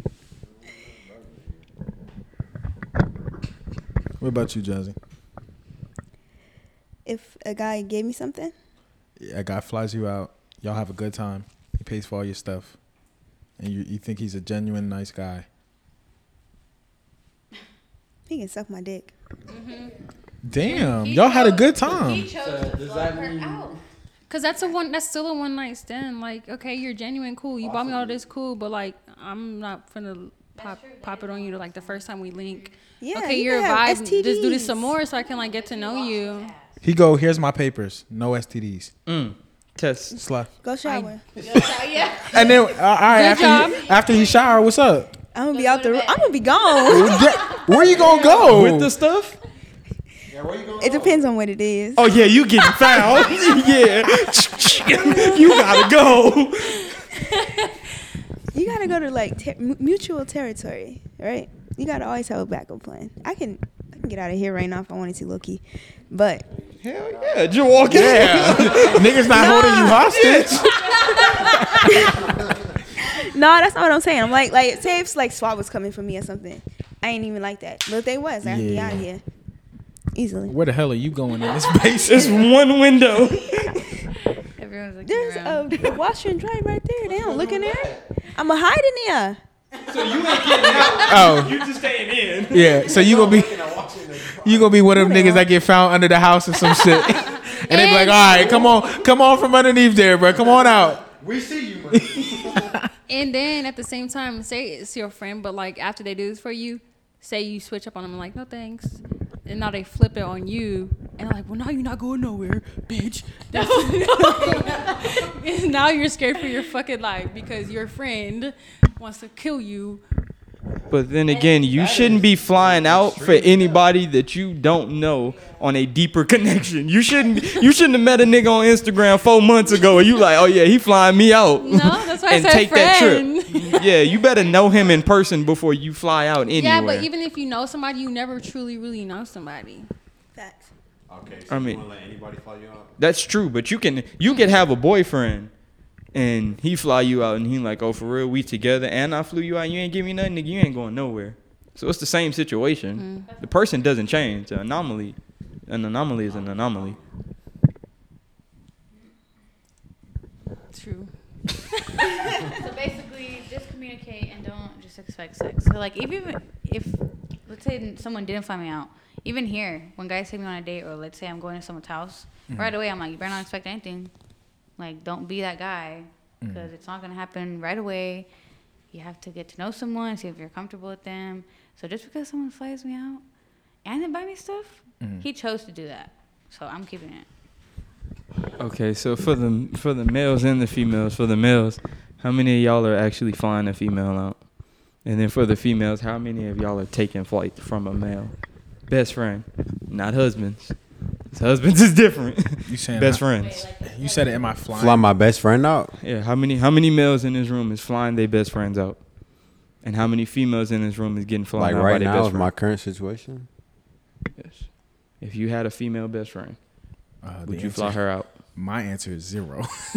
[SPEAKER 2] What about you, Jazzy?
[SPEAKER 7] If a guy gave me something,
[SPEAKER 2] A guy flies you out. Y'all have a good time. He pays for all your stuff, and you you think he's a genuine nice guy.
[SPEAKER 7] he can suck my dick.
[SPEAKER 2] Damn, y'all had a good time.
[SPEAKER 8] Cause that's a one. That's still a one night stand. Like, okay, you're genuine, cool. You bought me all this, cool. But like, I'm not finna pop pop it on you. like the first time we link.
[SPEAKER 7] Yeah,
[SPEAKER 8] okay,
[SPEAKER 7] you
[SPEAKER 8] you're a
[SPEAKER 7] can have
[SPEAKER 8] vibe. Just do this some more so I can like get to know you.
[SPEAKER 2] He go, here's my papers. No STDs.
[SPEAKER 5] Mm. Test.
[SPEAKER 2] Slut.
[SPEAKER 7] Go shower. Yeah.
[SPEAKER 2] and then, uh, all right, after
[SPEAKER 8] job.
[SPEAKER 2] he, after he shower, what's up?
[SPEAKER 7] I'm gonna be out the. I'm gonna be gone.
[SPEAKER 2] Where you gonna go?
[SPEAKER 5] With the stuff?
[SPEAKER 7] It depends on what it is.
[SPEAKER 5] Oh yeah, you getting found. yeah. you gotta go.
[SPEAKER 7] You gotta go to like ter- mutual territory, right? You gotta always have a backup plan. I can I can get out of here right now if I wanted to, Loki, but
[SPEAKER 5] Hell yeah, just walk in.
[SPEAKER 2] Niggas not holding you hostage.
[SPEAKER 7] no, that's not what I'm saying. I'm like like say if like SWAT was coming for me or something, I ain't even like that. But they was, I'd be
[SPEAKER 2] Yeah.
[SPEAKER 7] out of here easily.
[SPEAKER 2] Where the hell are you going in this space?
[SPEAKER 5] It's one window.
[SPEAKER 6] Everyone's like,
[SPEAKER 7] There's
[SPEAKER 6] around.
[SPEAKER 7] a, a washer and dryer right there. They don't look in there. I'ma hide in there. So you ain't getting out.
[SPEAKER 2] Oh,
[SPEAKER 5] You just staying in.
[SPEAKER 2] yeah. So you gonna be, you gonna be one of them niggas that get found under the house or some shit, and they be like, all right, come on, come on from underneath there, bro. Come on out.
[SPEAKER 3] We see you. Bro.
[SPEAKER 8] And then at the same time, say it's your friend, but like after they do this for you, say you switch up on them and like, no thanks. And now they flip it on you and like, well now you're not going nowhere, bitch. now you're scared for your fucking life because your friend wants to kill you.
[SPEAKER 5] But then again, you shouldn't be flying out for anybody that you don't know on a deeper connection. You shouldn't. You shouldn't have met a nigga on Instagram four months ago, and you like, oh yeah, he flying me out.
[SPEAKER 8] No, that's why I
[SPEAKER 5] and
[SPEAKER 8] said
[SPEAKER 5] take
[SPEAKER 8] friend.
[SPEAKER 5] that trip. yeah, you better know him in person before you fly out anywhere.
[SPEAKER 8] Yeah, but even if you know somebody, you never truly really know somebody.
[SPEAKER 7] Facts.
[SPEAKER 3] Okay,
[SPEAKER 5] I mean-
[SPEAKER 3] let anybody fly you out?
[SPEAKER 5] That's true, but you can you can have a boyfriend and he fly you out and he like, oh for real, we together and I flew you out, you ain't give me nothing, nigga, you ain't going nowhere. So it's the same situation. Mm. The person doesn't change. The anomaly an anomaly is an anomaly.
[SPEAKER 8] True.
[SPEAKER 6] So basically, just communicate and don't just expect sex. So like, if even if let's say someone didn't fly me out, even here, when guys take me on a date, or let's say I'm going to someone's house, mm. right away I'm like, you better not expect anything. Like, don't be that guy mm. because it's not gonna happen right away. You have to get to know someone, see if you're comfortable with them. So just because someone flies me out and they buy me stuff, mm-hmm. he chose to do that. So I'm keeping it.
[SPEAKER 5] Okay, so for the for the males and the females, for the males, how many of y'all are actually flying a female out? And then for the females, how many of y'all are taking flight from a male? Best friend, not husbands. 'Cause Husbands is different.
[SPEAKER 2] You saying
[SPEAKER 5] Best
[SPEAKER 2] I-
[SPEAKER 5] friends.
[SPEAKER 2] You said it. Am I flying?
[SPEAKER 3] Fly my best friend out.
[SPEAKER 5] Yeah, how many how many males in this room is flying their best friends out? And how many females in this room is getting flown
[SPEAKER 3] Like
[SPEAKER 5] out by
[SPEAKER 3] right
[SPEAKER 5] their
[SPEAKER 3] now
[SPEAKER 5] best
[SPEAKER 3] is
[SPEAKER 5] friend?
[SPEAKER 3] my current situation.
[SPEAKER 5] Yes. If you had a female best friend,
[SPEAKER 2] Uh,
[SPEAKER 5] would
[SPEAKER 2] the
[SPEAKER 5] you fly her out?
[SPEAKER 2] My answer is zero.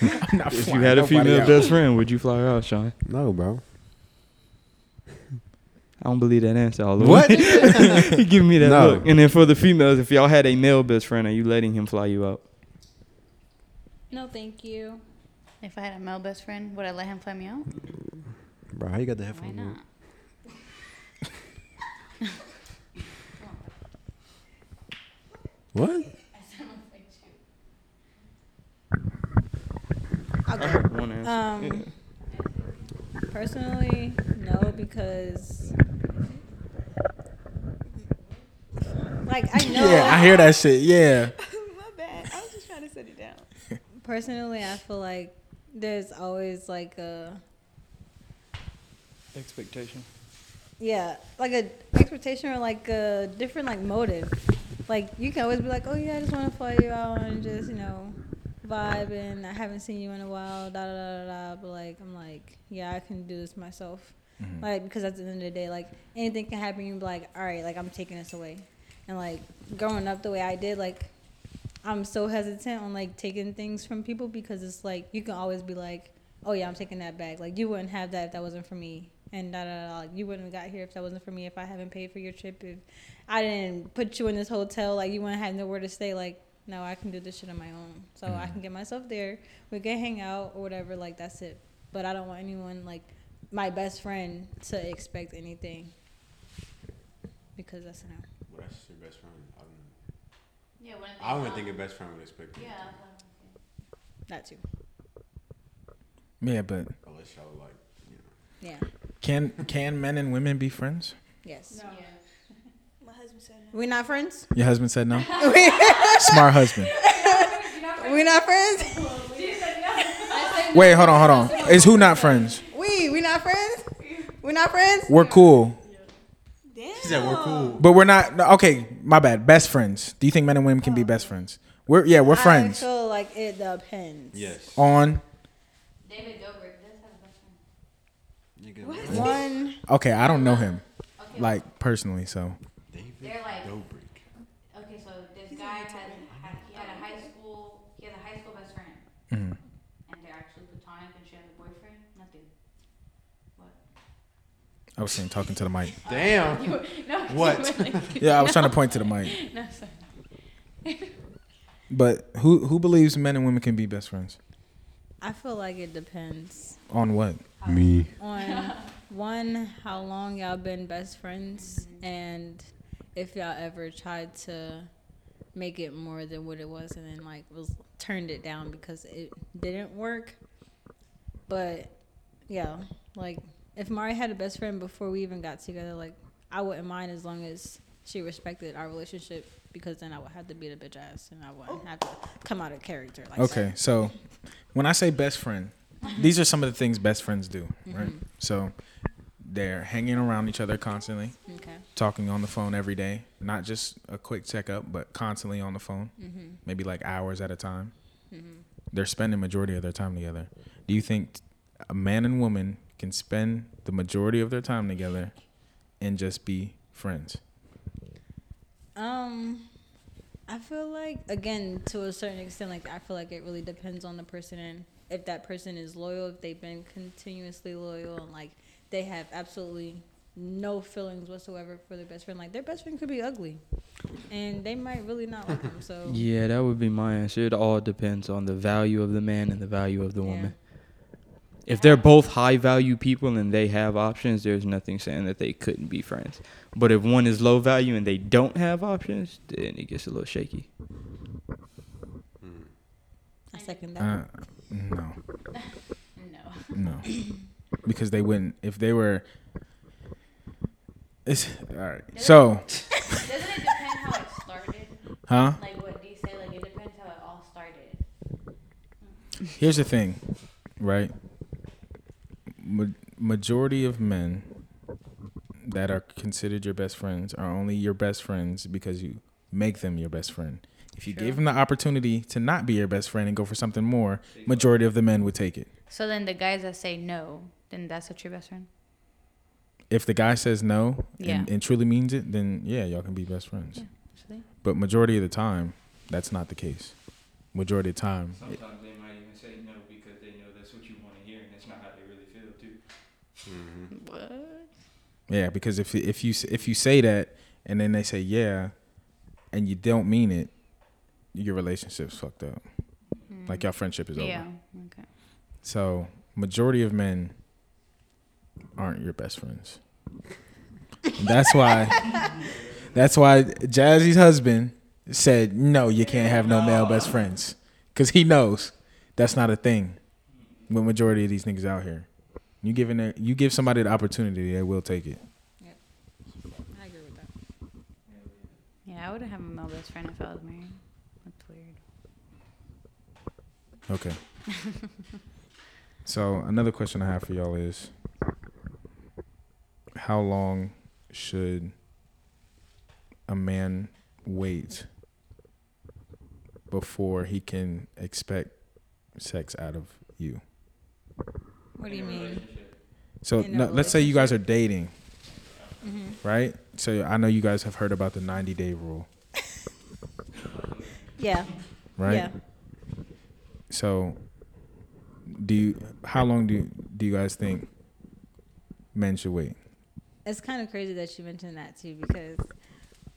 [SPEAKER 2] I'm not
[SPEAKER 5] If you had a female
[SPEAKER 2] out.
[SPEAKER 5] best friend, would you fly her out, Sean?
[SPEAKER 3] No, bro.
[SPEAKER 5] I don't believe that answer all the
[SPEAKER 3] What?
[SPEAKER 5] way. he giving me that
[SPEAKER 3] No.
[SPEAKER 5] look. And then for the females, if y'all had a male best friend, are you letting him fly you out?
[SPEAKER 8] No, thank you.
[SPEAKER 6] If I had a male best friend, would I let him fly me out?
[SPEAKER 3] Bro, how you got the
[SPEAKER 6] Why
[SPEAKER 3] headphones? on?
[SPEAKER 6] not?
[SPEAKER 3] What?
[SPEAKER 4] I'll
[SPEAKER 5] I
[SPEAKER 4] go.
[SPEAKER 5] one answer.
[SPEAKER 4] Um,
[SPEAKER 5] Yeah.
[SPEAKER 4] Personally, no, because like I know.
[SPEAKER 2] Yeah, I hear that shit. Yeah.
[SPEAKER 7] My bad. I was just trying to set it down.
[SPEAKER 4] Personally, I feel like there's always like a
[SPEAKER 5] Expectation.
[SPEAKER 4] yeah, like a expectation or like a different like motive. Like you can always be like, oh yeah, I just want to fly you out and just you know vibe and I haven't seen you in a while, da da da da. da. But like I'm like, yeah, I can do this myself.
[SPEAKER 2] Mhm.
[SPEAKER 4] Like because at the end of the day, like anything can happen. You be like, all right, like I'm taking this away. And like growing up the way I did, like I'm so hesitant on like taking things from people because it's like you can always be like, oh yeah, I'm taking that back. Like you wouldn't have that if that wasn't for me, and da da da. Like you wouldn't have got here if that wasn't for me. If I haven't paid for your trip, if I didn't put you in this hotel, like you wouldn't have nowhere to stay. Like no, I can do this shit on my own. So I can mm-hmm. get myself there. We can hang out or whatever. Like that's it. But I don't want anyone like my best friend to expect anything because that's a no.
[SPEAKER 3] Well, that's your best friend. I don't know.
[SPEAKER 6] Yeah, when
[SPEAKER 3] I wouldn't think a best friend would expect you.
[SPEAKER 6] Yeah.
[SPEAKER 4] That too.
[SPEAKER 2] Yeah, but oh,
[SPEAKER 3] Unless y'all like, you know.
[SPEAKER 4] Yeah.
[SPEAKER 2] can can men and women be friends?
[SPEAKER 4] Yes. No.
[SPEAKER 7] My husband said no.
[SPEAKER 4] We not friends.
[SPEAKER 2] Your husband said no. Smart husband.
[SPEAKER 4] We're not friends.
[SPEAKER 2] Wait, hold on, hold on. Is who not friends?
[SPEAKER 4] We we not friends. We're not friends.
[SPEAKER 2] We're cool,
[SPEAKER 7] Damn.
[SPEAKER 3] She said we're cool.
[SPEAKER 2] but we're not. no, Okay, my bad. Best friends. Do you think men and women can be best friends? We're yeah, we're friends.
[SPEAKER 4] I feel like it depends.
[SPEAKER 3] Yes.
[SPEAKER 2] On
[SPEAKER 6] David Dobrik does have a best friend.
[SPEAKER 3] Nigga,
[SPEAKER 4] One.
[SPEAKER 2] okay, I don't know him
[SPEAKER 6] Okay.
[SPEAKER 2] like personally, so
[SPEAKER 3] David
[SPEAKER 6] They're like-
[SPEAKER 3] Dobrik.
[SPEAKER 6] Okay, so this guy has had, he had a high school he has a high school best friend,
[SPEAKER 2] mhm.
[SPEAKER 6] and they're actually platonic, and she has a boyfriend. Nothing. What?
[SPEAKER 2] I was saying talking to the mic.
[SPEAKER 3] Damn.
[SPEAKER 6] no.
[SPEAKER 3] What?
[SPEAKER 2] Yeah, I was trying to point to the mic.
[SPEAKER 6] No, sorry.
[SPEAKER 2] But who who believes men and women can be best friends?
[SPEAKER 4] I feel like it depends
[SPEAKER 2] On what?
[SPEAKER 3] Me.
[SPEAKER 4] on one how long y'all been best friends and if y'all ever tried to make it more than what it was and then like was turned it down because it didn't work. But yeah, like if Mari had a best friend before we even got together, like I wouldn't mind as long as she respected our relationship because then I would have to beat a bitch ass and I wouldn't have to come out of character. Like
[SPEAKER 2] Okay, so when I say best friend, these are some of the things best friends do, right?
[SPEAKER 4] Mhm.
[SPEAKER 2] So they're hanging around each other constantly,
[SPEAKER 4] Okay.
[SPEAKER 2] talking on the phone every day, not just a quick checkup, but constantly on the phone,
[SPEAKER 4] Mm-hmm.
[SPEAKER 2] maybe like hours at a time.
[SPEAKER 4] Mm-hmm.
[SPEAKER 2] They're spending majority of their time together. Do you think a man and woman can spend the majority of their time together and just be friends?
[SPEAKER 4] Um, I feel like again to a certain extent, like I feel like it really depends on the person and if that person is loyal, if they've been continuously loyal, and like they have absolutely no feelings whatsoever for their best friend. Like their best friend could be ugly, and they might really not like them. So
[SPEAKER 5] Yeah, that would be my answer. It all depends on the value of the man and the value of the
[SPEAKER 4] Yeah.
[SPEAKER 5] woman. If they're both high value people and they have options, there's nothing saying that they couldn't be friends. But if one is low value and they don't have options, then it gets a little shaky.
[SPEAKER 4] I second that.
[SPEAKER 2] Uh, no,
[SPEAKER 6] No.
[SPEAKER 2] no, because they wouldn't if they were. It's all right. So,
[SPEAKER 6] Doesn't it depend how it started?
[SPEAKER 2] huh?
[SPEAKER 6] Like what do you say? Like it depends how it all started.
[SPEAKER 2] Here's the thing, right? Ma- majority of men that are considered your best friends are only your best friends because you make them your best friend. If you gave them the opportunity to not be your best friend and go for something more, majority of the men would take it.
[SPEAKER 6] So then the guys that say no, then that's what your best friend.
[SPEAKER 2] if the guy says no
[SPEAKER 6] Yeah.
[SPEAKER 2] and, and truly means it, then yeah, y'all can be best friends.
[SPEAKER 6] Yeah.
[SPEAKER 2] But majority of the time, that's not the case. Majority of the time, it-
[SPEAKER 5] Sometimes they might even say no because they know that's what you want to hear, and that's not how they really feel too.
[SPEAKER 3] Mm-hmm.
[SPEAKER 6] What?
[SPEAKER 2] Yeah, because if if you if you say that and then they say yeah, and you don't mean it, your relationship's fucked up. Mm-hmm. Like your friendship is over.
[SPEAKER 6] Yeah. Okay.
[SPEAKER 2] So majority of men aren't your best friends. And that's why that's why Jazzy's husband said no, you can't have no male best friends cuz he knows that's not a thing with majority of these niggas out here. You giving a, you give somebody the opportunity, they will take it. Yeah.
[SPEAKER 8] I agree with that.
[SPEAKER 6] Yeah, I wouldn't have a male best friend if I was married. That's weird.
[SPEAKER 2] Okay. so another question I have for y'all is how long should a man wait before he can expect sex out of you?
[SPEAKER 4] What do you mean?
[SPEAKER 2] So no, let's say you guys are dating, right? So I know you guys have heard about the 90 day rule,
[SPEAKER 4] Yeah.
[SPEAKER 2] right?
[SPEAKER 4] Yeah.
[SPEAKER 2] So, do you? How long do do you guys think men should wait?
[SPEAKER 4] It's kind of crazy that you mentioned that too, because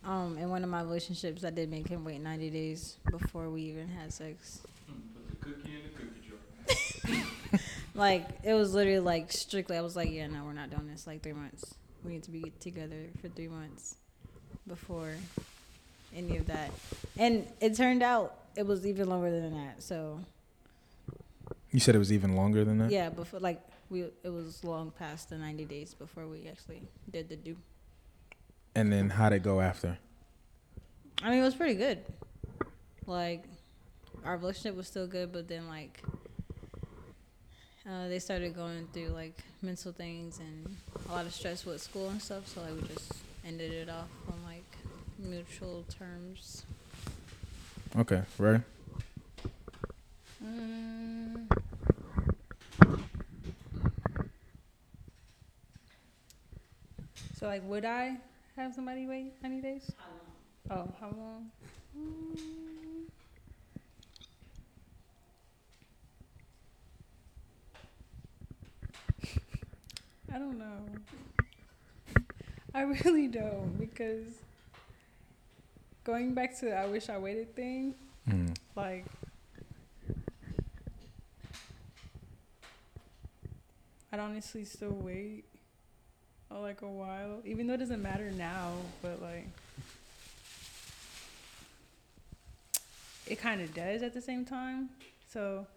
[SPEAKER 4] um, in one of my relationships, I did make him wait 90 days before we even had sex.
[SPEAKER 5] Put the cookie in the cookie jar.
[SPEAKER 4] Like it was literally like strictly. I was like, yeah, no, we're not doing this. Like three months. We need to be together for three months before any of that. And it turned out it was even longer than that. So
[SPEAKER 2] You said it was even longer than that.
[SPEAKER 4] yeah, before like we, it was long past the 90 days before we actually did the do.
[SPEAKER 2] And then how'd it go after?
[SPEAKER 4] I mean, it was pretty good. Like, our relationship was still good, but then like, uh, they started going through like mental things and a lot of stress with school and stuff. So like, we just ended it off on like mutual terms.
[SPEAKER 2] Okay, right.
[SPEAKER 8] Mm. So like, would I have somebody wait 90 days? Oh, how long? Mm. I don't know. I really don't because going back to the I wish I waited thing,
[SPEAKER 2] Mm.
[SPEAKER 8] like I'd honestly still wait uh, like a while, even though it doesn't matter now, but like it kind of does at the same time. So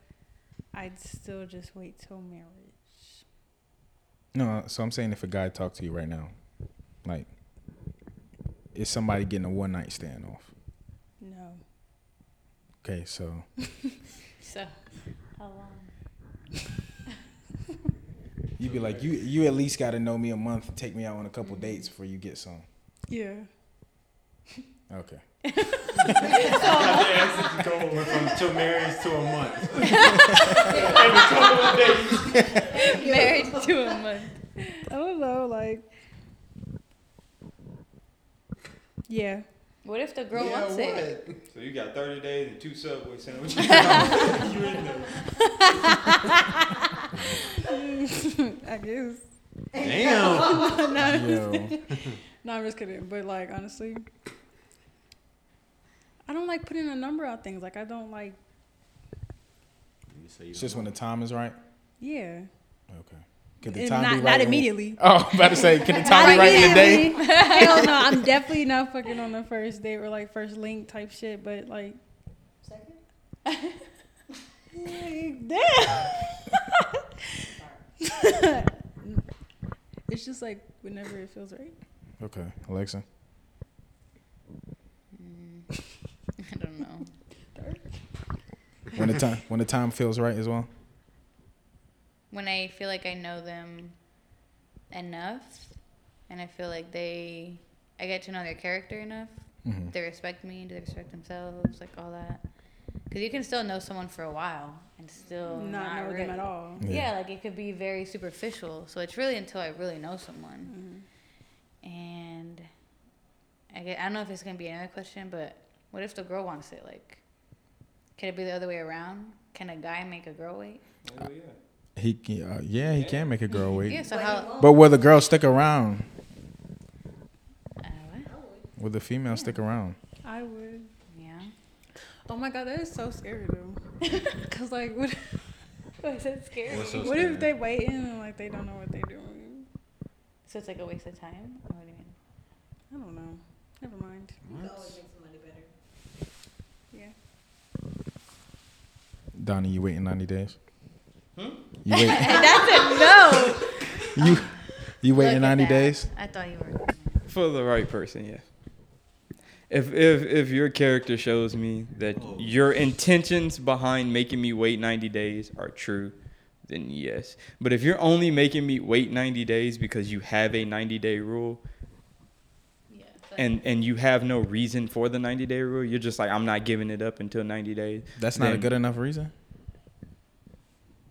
[SPEAKER 8] I'd still just wait till marriage.
[SPEAKER 2] No, so I'm saying if a guy talked to you right now, like, is somebody getting a one night stand off?
[SPEAKER 8] No.
[SPEAKER 2] Okay, so
[SPEAKER 6] So, how long?
[SPEAKER 2] you'd be like, you you at least got to know me a month, take me out on a couple dates before you get some.
[SPEAKER 8] Yeah.
[SPEAKER 2] Okay.
[SPEAKER 3] Going from two marriage to a month.
[SPEAKER 6] Married to a month.
[SPEAKER 8] I don't know, like Yeah.
[SPEAKER 6] What if the girl wants it?
[SPEAKER 5] So you got 30 days and two Subway sandwiches. you in there.
[SPEAKER 8] I guess.
[SPEAKER 3] Damn.
[SPEAKER 2] Yo,
[SPEAKER 8] No, I'm just kidding. But like honestly, I don't like putting a number on things. Like I don't like.
[SPEAKER 2] it's just when the time is right.
[SPEAKER 8] Yeah.
[SPEAKER 2] Okay. Could the
[SPEAKER 8] And
[SPEAKER 2] time
[SPEAKER 8] not
[SPEAKER 2] be
[SPEAKER 8] not
[SPEAKER 2] right when-
[SPEAKER 8] immediately.
[SPEAKER 2] Oh, I'm about to say, can the time be right in the day?
[SPEAKER 8] Immediately. Hell no, I'm definitely not fucking on the first date or like first link type shit. But like. Second. Damn. it's just like whenever it feels right.
[SPEAKER 2] Okay, Alexa. Mm.
[SPEAKER 6] I don't know.
[SPEAKER 2] When the time when the time feels right as well.
[SPEAKER 6] When I feel like I know them enough, and I feel like they, I get to know their character enough.
[SPEAKER 2] Mhm.
[SPEAKER 6] They respect me. Do they respect themselves? Like all that. Because you can still know someone for a while and still
[SPEAKER 8] Not
[SPEAKER 6] not,
[SPEAKER 8] know them at all.
[SPEAKER 2] Yeah.
[SPEAKER 6] Yeah. like it could be very superficial. So it's really until I really know someone. I, get, I don't know if it's gonna be another question, but what if the girl wants it? Like, can it be the other way around? Can a guy make a girl wait?
[SPEAKER 2] He can, uh, yeah, he can make a girl wait.
[SPEAKER 6] Yeah. So how?
[SPEAKER 2] But will the girl stick around?
[SPEAKER 6] Uh, what?
[SPEAKER 2] Will the female stick around?
[SPEAKER 8] I would.
[SPEAKER 6] Yeah.
[SPEAKER 8] Oh my god, that is so scary though. Cause like, what?
[SPEAKER 6] Why is that scary?
[SPEAKER 8] what if they waiting and like they don't know what they're doing?
[SPEAKER 6] So it's like a waste of time. What do you mean?
[SPEAKER 8] I don't know. Never mind. Yeah.
[SPEAKER 2] Donnie, you waiting 90 days?
[SPEAKER 5] Hmm?
[SPEAKER 2] You wait.
[SPEAKER 6] That's a no.
[SPEAKER 2] you you waiting 90
[SPEAKER 6] that.
[SPEAKER 2] days?
[SPEAKER 6] I thought you were.
[SPEAKER 5] For the right person, yeah. If if if your character shows me that your intentions behind making me wait 90 days are true, then yes. But if you're only making me wait 90 days because you have a 90 day rule
[SPEAKER 6] Yeah.
[SPEAKER 5] And and you have no reason for the 90 day rule, you're just like I'm not giving it up until 90 days.
[SPEAKER 2] That's not a good enough reason.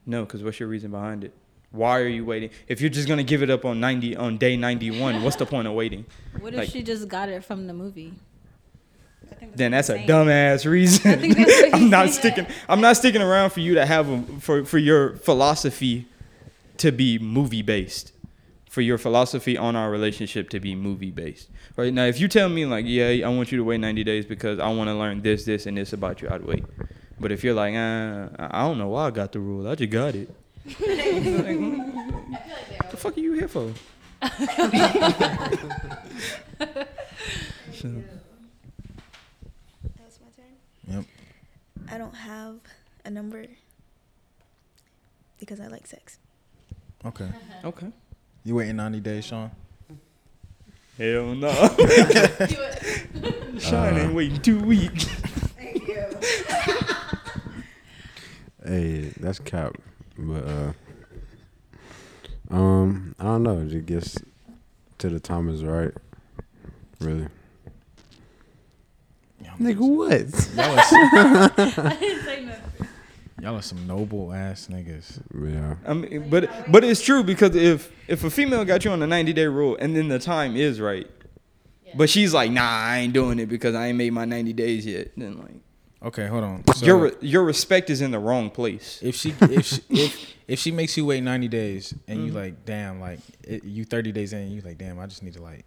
[SPEAKER 5] No, because what's your reason behind it? Why are you waiting? If you're just gonna give it up on 90 on day 91, what's the point of waiting?
[SPEAKER 4] What if
[SPEAKER 5] Like-
[SPEAKER 4] she just got it from the movie?
[SPEAKER 8] I think
[SPEAKER 5] then
[SPEAKER 8] what
[SPEAKER 5] that's a dumbass reason.
[SPEAKER 8] I think that's what
[SPEAKER 5] I'm not
[SPEAKER 8] saying.
[SPEAKER 5] sticking. I'm not sticking around for you to have a, for for your philosophy to be movie based. For your philosophy on our relationship to be movie based. Right now, if you tell me like, yeah, I want you to wait 90 days because I want to learn this, this, and this about you, I'd wait. But if you're like, uh, I don't know why I got the rule, I just got it. What the fuck are you here for? So-
[SPEAKER 7] That's my turn.
[SPEAKER 2] Yep.
[SPEAKER 7] I don't have a number because I like sex.
[SPEAKER 2] Okay.
[SPEAKER 5] okay.
[SPEAKER 2] You waiting 90 days, Sean?
[SPEAKER 5] Hell no. Shine ain't waiting two weeks.
[SPEAKER 3] Hey, that's cap. But uh um, I don't know. It gets to the time is right. Really. Nigga, what?
[SPEAKER 8] I didn't say nothing.
[SPEAKER 2] Y'all are some noble ass niggas.
[SPEAKER 3] Yeah.
[SPEAKER 5] I mean, but but it's true because if if a female got you on the 90 day rule and then the time is right, but she's like, nah, I ain't doing it because I ain't made my 90 days yet, then like
[SPEAKER 2] Okay, hold on. So
[SPEAKER 5] your your respect is in the wrong place.
[SPEAKER 2] if she if she, if if she makes you wait 90 days and
[SPEAKER 5] Mm-hmm.
[SPEAKER 2] you like damn like it, you 30 days in you like damn I just need to like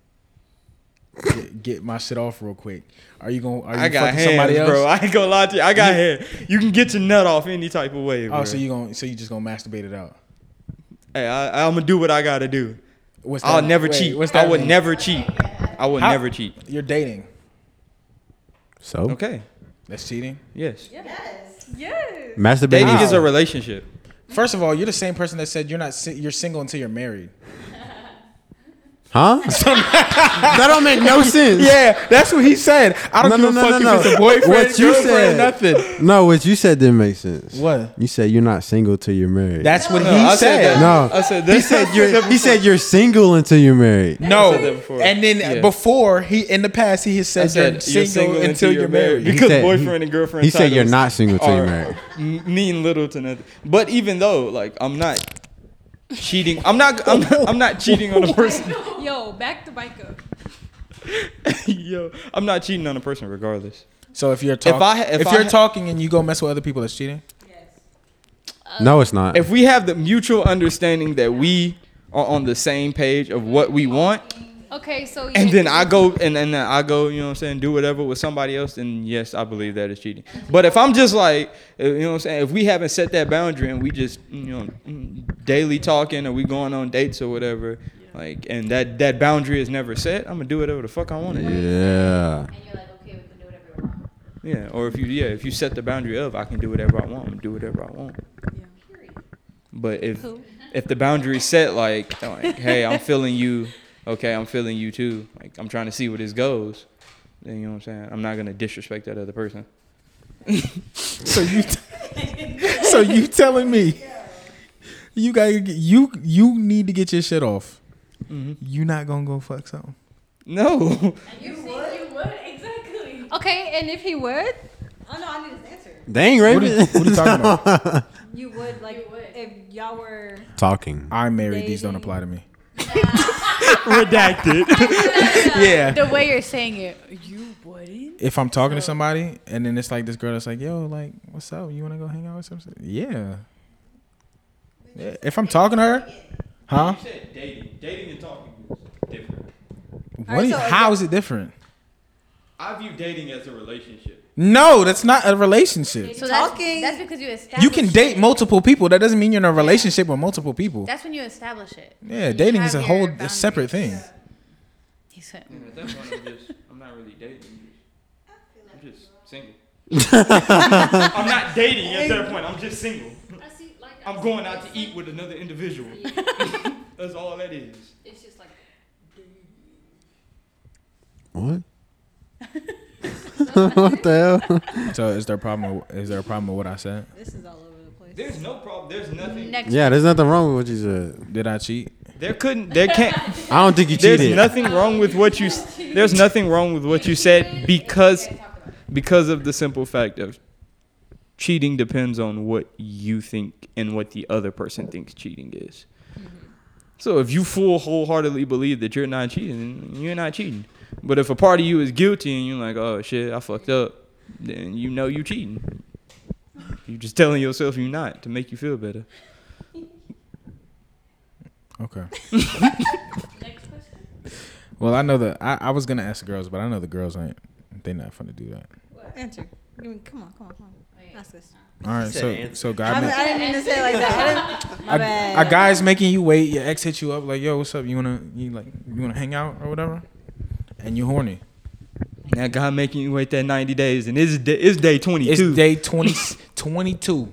[SPEAKER 2] get, get my shit off real quick. Are you going to are you
[SPEAKER 5] I got
[SPEAKER 2] fucking
[SPEAKER 5] hands,
[SPEAKER 2] somebody else?
[SPEAKER 5] bro. I ain't gonna lie to you. I got hair. You can get your nut off any type of way, oh, bro.
[SPEAKER 2] oh, so you going to so you just going to masturbate it out.
[SPEAKER 5] hey, I, I'm gonna do what I gotta do.
[SPEAKER 2] What's
[SPEAKER 5] I'll never
[SPEAKER 2] wait,
[SPEAKER 5] cheat.
[SPEAKER 2] What's that I
[SPEAKER 5] would
[SPEAKER 2] mean?
[SPEAKER 5] never cheat. I would
[SPEAKER 2] How-
[SPEAKER 5] never cheat.
[SPEAKER 2] You're dating.
[SPEAKER 3] So
[SPEAKER 5] Okay.
[SPEAKER 2] That's cheating.
[SPEAKER 5] Yes.
[SPEAKER 8] Yes.
[SPEAKER 3] masturbating.
[SPEAKER 5] Dating
[SPEAKER 2] Wow.
[SPEAKER 5] is a relationship.
[SPEAKER 2] First of all, you're the same person that said you're not si- you're single until you're married.
[SPEAKER 3] Huh? that don't make no sense.
[SPEAKER 2] Yeah, that's what he said. I don't
[SPEAKER 3] No,
[SPEAKER 2] give
[SPEAKER 3] no,
[SPEAKER 2] a
[SPEAKER 3] no,
[SPEAKER 2] fuck
[SPEAKER 3] no,
[SPEAKER 2] if
[SPEAKER 3] no.
[SPEAKER 2] it's a boyfriend,
[SPEAKER 3] What you
[SPEAKER 2] girlfriend,
[SPEAKER 3] said.
[SPEAKER 2] nothing.
[SPEAKER 3] No, what you said didn't make sense.
[SPEAKER 2] What?
[SPEAKER 3] You said you're not single till you're married.
[SPEAKER 2] That's what
[SPEAKER 5] No,
[SPEAKER 2] he
[SPEAKER 5] I said
[SPEAKER 2] said.
[SPEAKER 5] that.
[SPEAKER 3] no.
[SPEAKER 5] I said
[SPEAKER 3] he said you're. He said you're single until you're married.
[SPEAKER 2] No,
[SPEAKER 5] said that before.
[SPEAKER 2] and then
[SPEAKER 5] Yeah.
[SPEAKER 2] before he in the past he has said,
[SPEAKER 5] said
[SPEAKER 2] you're, single until you're married.
[SPEAKER 3] He
[SPEAKER 5] Because
[SPEAKER 3] said-
[SPEAKER 5] boyfriend and girlfriend.
[SPEAKER 3] He said you're not single till you're married.
[SPEAKER 5] mean little to nothing. But even though, like, I'm not cheating. I'm not. I'm not, I'm not cheating on a person.
[SPEAKER 8] Yo, back the bike up.
[SPEAKER 5] Yo, I'm not cheating on a person regardless.
[SPEAKER 2] So if you're talking,
[SPEAKER 5] If I
[SPEAKER 2] if,
[SPEAKER 5] if I
[SPEAKER 2] you're
[SPEAKER 5] ha-
[SPEAKER 2] talking and you go mess with other people, that's cheating.
[SPEAKER 3] No, it's not.
[SPEAKER 5] If we have the mutual understanding that we are on the same page of what we want,
[SPEAKER 8] Okay, so
[SPEAKER 5] and then I go and then I go, you know what I'm saying, do whatever with somebody else, then yes, I believe that is cheating. But if I'm just like, you know what I'm saying, if we haven't set that boundary and we just, you know, mm, daily talking or we going on dates or whatever, like, and that that boundary is never set, I'm gonna do whatever the fuck I want to do.
[SPEAKER 3] yeah.
[SPEAKER 6] And you're like, okay, we can do whatever want.
[SPEAKER 5] Yeah, or if you, yeah, if you set the boundary of, I can do whatever I want, I'm gonna do whatever I want. Yeah. But if if the boundary set like, like, hey, I'm feeling you, okay, I'm feeling you too. Like I'm trying to see where this goes. Then you know what I'm saying. I'm not gonna disrespect that other person.
[SPEAKER 2] So you, so you telling me you got you you need to get your shit off.
[SPEAKER 5] Mhm.
[SPEAKER 2] You not gonna go fuck something.
[SPEAKER 5] No,
[SPEAKER 8] you would, you would exactly. Okay, and if he would,
[SPEAKER 4] Oh no, I need his answer.
[SPEAKER 3] Dang,
[SPEAKER 2] What are, what are you talking about?
[SPEAKER 4] You would like if y'all were
[SPEAKER 3] Talking.
[SPEAKER 2] I'm married. These don't apply to me.
[SPEAKER 5] Redacted.
[SPEAKER 2] Yeah.
[SPEAKER 6] The way you're saying it, you wouldn't.
[SPEAKER 2] If I'm talking to somebody and then it's like this girl that's like, yo, like, what's up? You wanna go hang out with something? Yeah. Yeah. If I'm talking to her, huh?
[SPEAKER 5] said dating. Dating and talking is different.
[SPEAKER 2] What do you,
[SPEAKER 4] so is
[SPEAKER 2] how
[SPEAKER 4] it
[SPEAKER 2] different?
[SPEAKER 5] I view dating as a relationship.
[SPEAKER 2] No, that's not a relationship.
[SPEAKER 6] So that's,
[SPEAKER 4] Talking-
[SPEAKER 6] that's because you establish
[SPEAKER 2] You can date
[SPEAKER 6] it.
[SPEAKER 2] multiple people. That doesn't mean you're in a relationship with multiple people.
[SPEAKER 6] That's when you establish it.
[SPEAKER 2] Yeah,
[SPEAKER 6] You
[SPEAKER 2] dating is a whole a separate thing.
[SPEAKER 6] boundaries. He said,
[SPEAKER 5] And at that point, I'm just, I'm not really dating. I'm just single. I'm not dating at that point. I'm just single. I'm going out to eat with another individual. That's all that is.
[SPEAKER 3] What? what the hell?
[SPEAKER 2] So is there a problem? With, is there a problem with what I said?
[SPEAKER 4] This is all over the place.
[SPEAKER 5] There's no problem. There's nothing.
[SPEAKER 6] next.
[SPEAKER 3] Yeah, there's nothing wrong with what you said.
[SPEAKER 2] Did I cheat?
[SPEAKER 5] There couldn't. There can't.
[SPEAKER 3] I don't think you cheated.
[SPEAKER 5] There's nothing wrong with what you. There's nothing wrong with what you said because because of the simple fact of cheating depends on what you think and what the other person thinks cheating is. Mm-hmm. So if you full wholeheartedly believe that you're not cheating, then you're not cheating. But if a part of you is guilty and you're like, oh shit, I fucked up, then you know you're cheating. You're just telling yourself you're not to make you feel better.
[SPEAKER 2] Okay. Next question. Well, I know that I, I was gonna ask the girls, but I know the girls ain't. They're not fun to do that.
[SPEAKER 4] Answer. Give me, come on, come on, come on. Ask us.
[SPEAKER 2] All right. So so
[SPEAKER 4] I, mean, I didn't mean to say it like that. I didn't, my
[SPEAKER 2] a, a guy's making you wait. Your ex hit you up like, yo, what's up? You wanna you like you wanna hang out or whatever? And you horny.
[SPEAKER 5] That God making you wait that 90 days and it's day, it's day 22.
[SPEAKER 2] It's day 20, 22.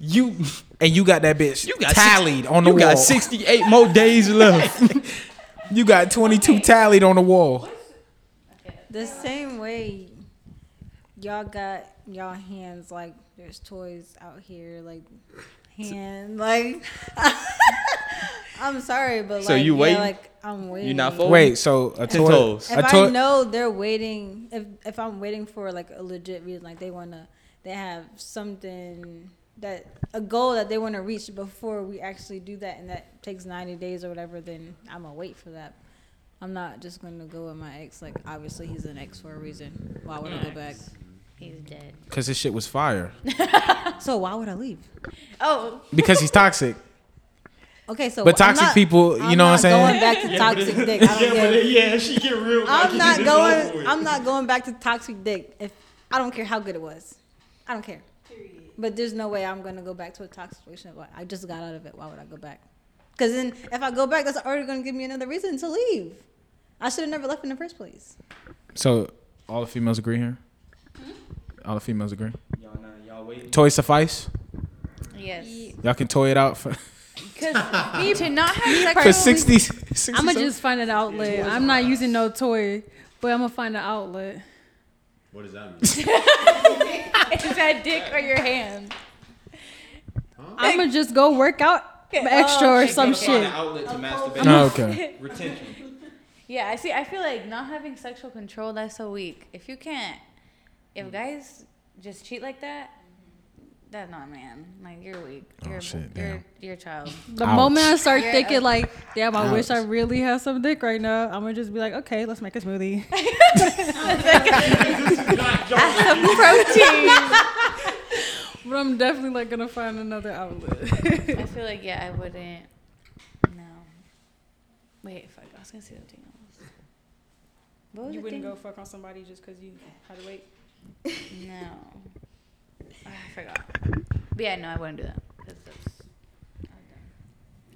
[SPEAKER 5] you
[SPEAKER 2] And you got that bitch
[SPEAKER 5] You got
[SPEAKER 2] tallied on the
[SPEAKER 5] you
[SPEAKER 2] wall.
[SPEAKER 5] You got 68 more days left.
[SPEAKER 2] You got 22 tallied on the wall.
[SPEAKER 4] The same way y'all got y'all hands like there's toys out here like hand like I'm sorry but like
[SPEAKER 5] So you
[SPEAKER 4] yeah,
[SPEAKER 5] waiting?
[SPEAKER 4] like I'm waiting.
[SPEAKER 5] You're not folding?
[SPEAKER 2] Wait, so a
[SPEAKER 5] Ten
[SPEAKER 2] toy,
[SPEAKER 5] toes.
[SPEAKER 4] If
[SPEAKER 2] a
[SPEAKER 4] I
[SPEAKER 2] toy,
[SPEAKER 4] know they're waiting, if if I'm waiting for like a legit reason, like they wanna, they have something that a goal that they want to reach before we actually do that, and that takes 90 days or whatever, then I'm gonna wait for that. I'm not just gonna go with my ex. Like obviously he's an ex for a reason. Why would I go back?
[SPEAKER 6] He's dead.
[SPEAKER 2] Cause his shit was fire.
[SPEAKER 4] So why would I leave?
[SPEAKER 6] Oh,
[SPEAKER 2] Because he's toxic.
[SPEAKER 4] Okay, so
[SPEAKER 2] But toxic
[SPEAKER 4] not-
[SPEAKER 2] people, you
[SPEAKER 4] I'm
[SPEAKER 2] know what I'm
[SPEAKER 4] not
[SPEAKER 2] saying?
[SPEAKER 4] Going back to toxic dick. I don't give-
[SPEAKER 5] yeah, she get real.
[SPEAKER 4] I'm not going. I'm not going back to toxic dick. If I don't care how good it was, I don't care. But there's no way I'm gonna go back to a toxic situation. I just got out of it. Why would I go back? Because then, if I go back, that's already gonna give me another reason to leave. I should have never left in the first place.
[SPEAKER 2] So all the females agree here. All the females agree.
[SPEAKER 5] Y'all, not, y'all waiting.
[SPEAKER 2] Toy suffice.
[SPEAKER 6] yes.
[SPEAKER 2] Y'all can toy it out for
[SPEAKER 6] Because to not have
[SPEAKER 2] for
[SPEAKER 6] sex
[SPEAKER 2] 60, 60
[SPEAKER 8] I'm gonna just find an outlet. I'm not using no toy, but I'm gonna find an outlet.
[SPEAKER 3] What does that mean?
[SPEAKER 6] is that dick or your hand?
[SPEAKER 8] I'm gonna just go work out extra or oh, some shit.
[SPEAKER 5] outlet to masturbate.
[SPEAKER 2] Oh, okay.
[SPEAKER 5] Retention.
[SPEAKER 6] Yeah, I see. I feel like not having sexual control that's so weak. If you can't, if mm. guys just cheat like that, that's not man. Like you're weak. Oh, you're
[SPEAKER 2] Oh, shit,
[SPEAKER 6] you're
[SPEAKER 2] damn.
[SPEAKER 6] you're a child.
[SPEAKER 8] The
[SPEAKER 2] Ouch.
[SPEAKER 8] moment I start
[SPEAKER 6] Yeah.
[SPEAKER 8] thinking like, damn, I wish I really had some dick right now, I'm gonna just be like, okay, let's make a smoothie.
[SPEAKER 6] Protein.
[SPEAKER 8] but I'm definitely like gonna find another outlet.
[SPEAKER 6] I feel like yeah, I wouldn't. No. Wait, fuck. I was gonna say something else. What was
[SPEAKER 8] you wouldn't
[SPEAKER 6] thing?
[SPEAKER 8] go fuck on somebody just because you had to wait.
[SPEAKER 6] No. Ah, I forgot. But yeah, no, I wouldn't do that. that's-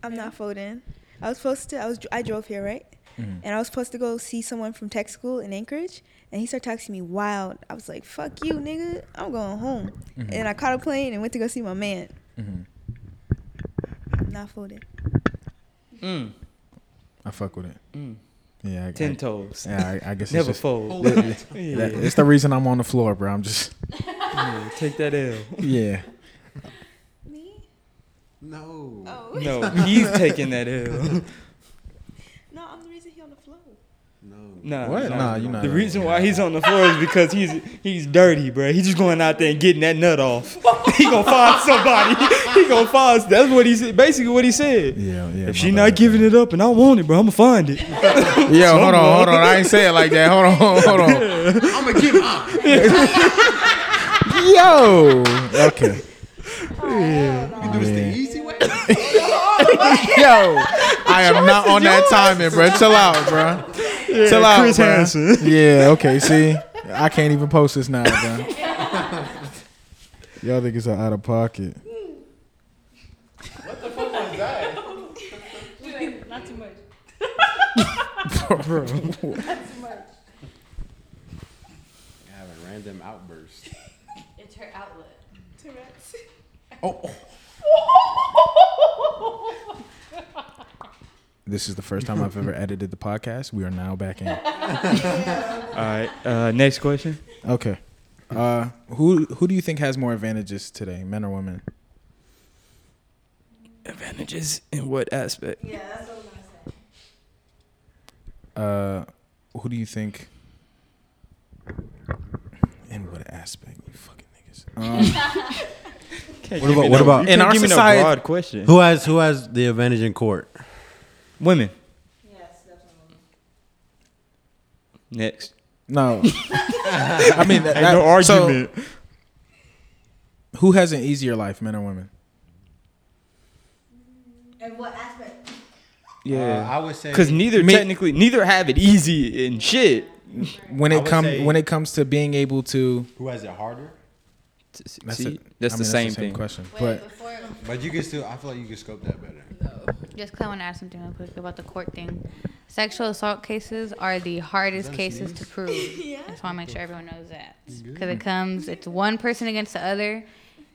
[SPEAKER 7] I'm not folding. I was supposed to. I was. I drove here, right?
[SPEAKER 2] Mhm.
[SPEAKER 7] And I was supposed to go see someone from tech school in Anchorage, and he started texting me wild. I was like, "Fuck you, nigga! I'm going home."
[SPEAKER 2] Mhm.
[SPEAKER 7] And I caught a plane and went to go see my man.
[SPEAKER 2] Mhm.
[SPEAKER 7] I'm not folding.
[SPEAKER 5] Mm.
[SPEAKER 2] I fuck with it.
[SPEAKER 5] Mm.
[SPEAKER 2] Yeah, I,
[SPEAKER 5] Ten
[SPEAKER 2] I,
[SPEAKER 5] toes.
[SPEAKER 2] yeah, I, I guess
[SPEAKER 5] Never
[SPEAKER 2] it's just,
[SPEAKER 5] fold.
[SPEAKER 2] that-
[SPEAKER 5] yeah.
[SPEAKER 2] it's the reason I'm on the floor, bro. I'm just
[SPEAKER 5] Yeah, take that L.
[SPEAKER 2] yeah.
[SPEAKER 7] Me?
[SPEAKER 3] No.
[SPEAKER 7] Oh.
[SPEAKER 5] No, he's taking that L.
[SPEAKER 7] no, I'm the reason he on the floor.
[SPEAKER 5] Nah,
[SPEAKER 2] What?
[SPEAKER 5] nah.
[SPEAKER 2] Nah, you not.
[SPEAKER 5] The reason why he's on the floor is because he's he's dirty, bro. He's just going out there and getting that nut off. he gonna find somebody. he gonna find. That's what he said. Basically, what he said.
[SPEAKER 2] Yeah, yeah.
[SPEAKER 5] If she not giving it up and I want it, bro, I'ma find it.
[SPEAKER 2] Yo, hold on, hold on. I ain't say it like that. Hold on, hold on.
[SPEAKER 3] I'm gonna give up.
[SPEAKER 2] Yo. Okay.
[SPEAKER 3] yeah You do this the easy way.
[SPEAKER 2] Yo, I am not on that timing, bro. Chill out, bro. Chill out,
[SPEAKER 5] Chris
[SPEAKER 2] bro.
[SPEAKER 5] Hansen.
[SPEAKER 2] Yeah, okay. See, I can't even post this now, bro. Y'all think it's out of pocket. What the fuck was that?
[SPEAKER 8] Wait, not too much. Bro, not too much.
[SPEAKER 3] I have a random outburst.
[SPEAKER 6] It's her outlet.
[SPEAKER 2] This is the first time I've ever edited the podcast. We are now back in.
[SPEAKER 5] All right. Uh, next question.
[SPEAKER 2] Okay. Uh, who who do you think has more advantages today, men or women?
[SPEAKER 5] Advantages in what aspect?
[SPEAKER 4] Yeah, that's what I'm gonna say.
[SPEAKER 2] Uh, who do you think? In what aspect, you fucking niggas? Um,
[SPEAKER 3] What about- what
[SPEAKER 5] no-
[SPEAKER 3] about-
[SPEAKER 5] you
[SPEAKER 2] In
[SPEAKER 5] can't
[SPEAKER 2] our
[SPEAKER 5] give me no
[SPEAKER 2] society-
[SPEAKER 5] broad question?
[SPEAKER 3] Who has who has the advantage in court?
[SPEAKER 5] Women.
[SPEAKER 4] Yes, definitely.
[SPEAKER 5] Next.
[SPEAKER 2] no, I mean, that,
[SPEAKER 5] Ain't no
[SPEAKER 2] so,
[SPEAKER 5] argument.
[SPEAKER 2] who has an easier life, men or women?
[SPEAKER 4] And what aspect?
[SPEAKER 5] yeah.
[SPEAKER 3] Uh, I would say
[SPEAKER 5] Because neither
[SPEAKER 2] Me-
[SPEAKER 5] technically, neither have it easy in shit.
[SPEAKER 2] When it
[SPEAKER 3] would
[SPEAKER 2] comes when it comes to being able to,
[SPEAKER 3] who has it harder.
[SPEAKER 5] To
[SPEAKER 2] that's,
[SPEAKER 5] succeed.
[SPEAKER 2] it.
[SPEAKER 5] That's
[SPEAKER 2] I
[SPEAKER 5] the
[SPEAKER 2] mean,
[SPEAKER 5] same thing.
[SPEAKER 2] question.
[SPEAKER 6] Wait,
[SPEAKER 2] But
[SPEAKER 6] before,
[SPEAKER 3] But you can still. I feel like you can scope that better.
[SPEAKER 6] just 'cause I want to ask something real quick about the court thing. Sexual assault cases are the hardest cases to prove. I just want to make sure everyone knows that. Because it comes, it's one person against the other.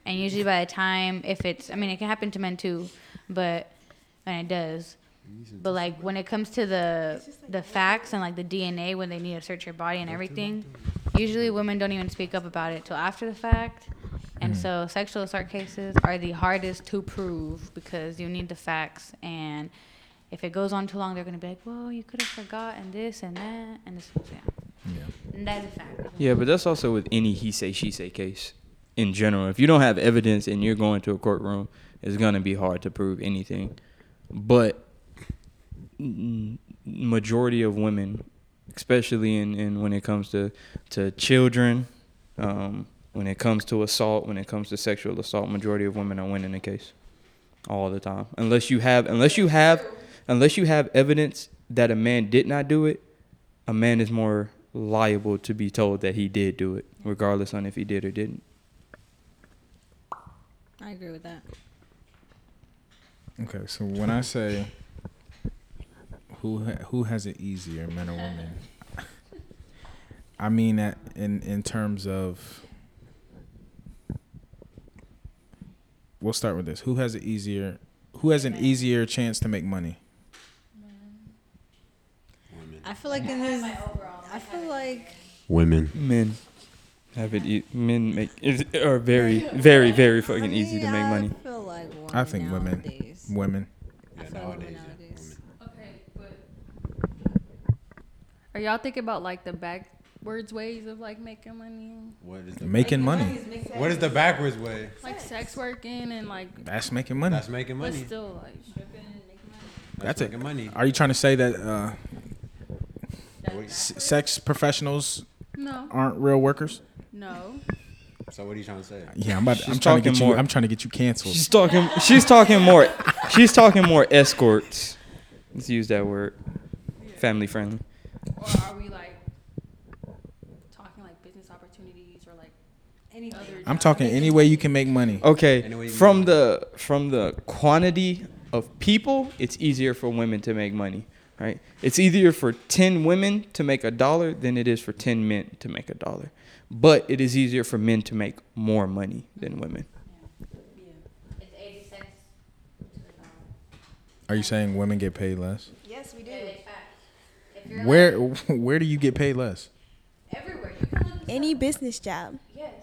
[SPEAKER 6] And usually by the time, if it's, I mean, it can happen to men too, but, and it does. But like when it comes to the the facts and like the DNA when they need to search your body and everything, usually women don't even speak up about it till after the fact. And so sexual assault cases are the hardest to prove because you need the facts and if it goes on too long they're gonna be like, Well, you could have forgotten this and that and this yeah.
[SPEAKER 2] yeah,
[SPEAKER 6] And that is a fact.
[SPEAKER 5] Yeah, but that's also with any he say she say case in general. If you don't have evidence and you're going to a courtroom, it's gonna be hard to prove anything. But mm, majority of women, especially in, in when it comes to to children, um, when it comes to assault, when it comes to sexual assault, majority of women are winning the case all the time. Unless you have unless you have unless you have evidence that a man did not do it, a man is more liable to be told that he did do it, regardless on if he did or didn't.
[SPEAKER 4] I agree with that.
[SPEAKER 2] Okay, so when I say who ha- who has it easier, men or women, I mean that in in terms of. We'll start with this. Who has it easier? Who has an easier chance to make money? Women.
[SPEAKER 4] I feel like in this, I feel like
[SPEAKER 3] Women.
[SPEAKER 5] Men have it. E- men make is, are very, very, very fucking
[SPEAKER 4] I
[SPEAKER 5] easy to
[SPEAKER 4] mean,
[SPEAKER 5] make
[SPEAKER 4] I
[SPEAKER 5] money.
[SPEAKER 4] feel like women
[SPEAKER 2] I think women.
[SPEAKER 4] nowadays.
[SPEAKER 2] Women.
[SPEAKER 4] I
[SPEAKER 3] Yeah,
[SPEAKER 4] feel like women
[SPEAKER 3] nowadays, yeah,
[SPEAKER 4] nowadays.
[SPEAKER 3] women.
[SPEAKER 8] Okay, but are y'all thinking about like the backwards ways of like making money,
[SPEAKER 3] What is the
[SPEAKER 2] Making money.
[SPEAKER 3] What is the backwards way?
[SPEAKER 8] like sex working and like,
[SPEAKER 2] That's making money.
[SPEAKER 3] That's making money.
[SPEAKER 8] but still like stripping and making money?
[SPEAKER 3] That's,
[SPEAKER 2] That's it.
[SPEAKER 3] money.
[SPEAKER 2] Are you trying to say that uh, s- sex professionals
[SPEAKER 8] No,
[SPEAKER 2] aren't real workers?
[SPEAKER 8] no.
[SPEAKER 3] So what are you trying to say?
[SPEAKER 2] Yeah, I'm about.
[SPEAKER 5] She's
[SPEAKER 2] I'm trying to get
[SPEAKER 5] talking
[SPEAKER 2] you. I'm trying to get you canceled.
[SPEAKER 5] She's talking. She's talking more. She's talking more escorts. Let's use that word. Family friendly.
[SPEAKER 8] Or are we like talking like business opportunities or like any other?
[SPEAKER 2] I'm
[SPEAKER 8] job?
[SPEAKER 2] talking any way you can make money.
[SPEAKER 5] Okay,
[SPEAKER 3] Any way you
[SPEAKER 5] from
[SPEAKER 3] make
[SPEAKER 5] the from the quantity of people, it's easier for women to make money, right? It's easier for 10 women to make a dollar than it is for 10 men to make a dollar. But it is easier for men to make more money than women.
[SPEAKER 6] It's eighty cents to the dollar.
[SPEAKER 2] Are you saying women get paid less?
[SPEAKER 7] Yes, we do.
[SPEAKER 6] It's fact. You're
[SPEAKER 2] Where Where do you get paid less?
[SPEAKER 6] everywhere you can look this
[SPEAKER 7] Any
[SPEAKER 6] up.
[SPEAKER 7] business job,
[SPEAKER 6] Yes.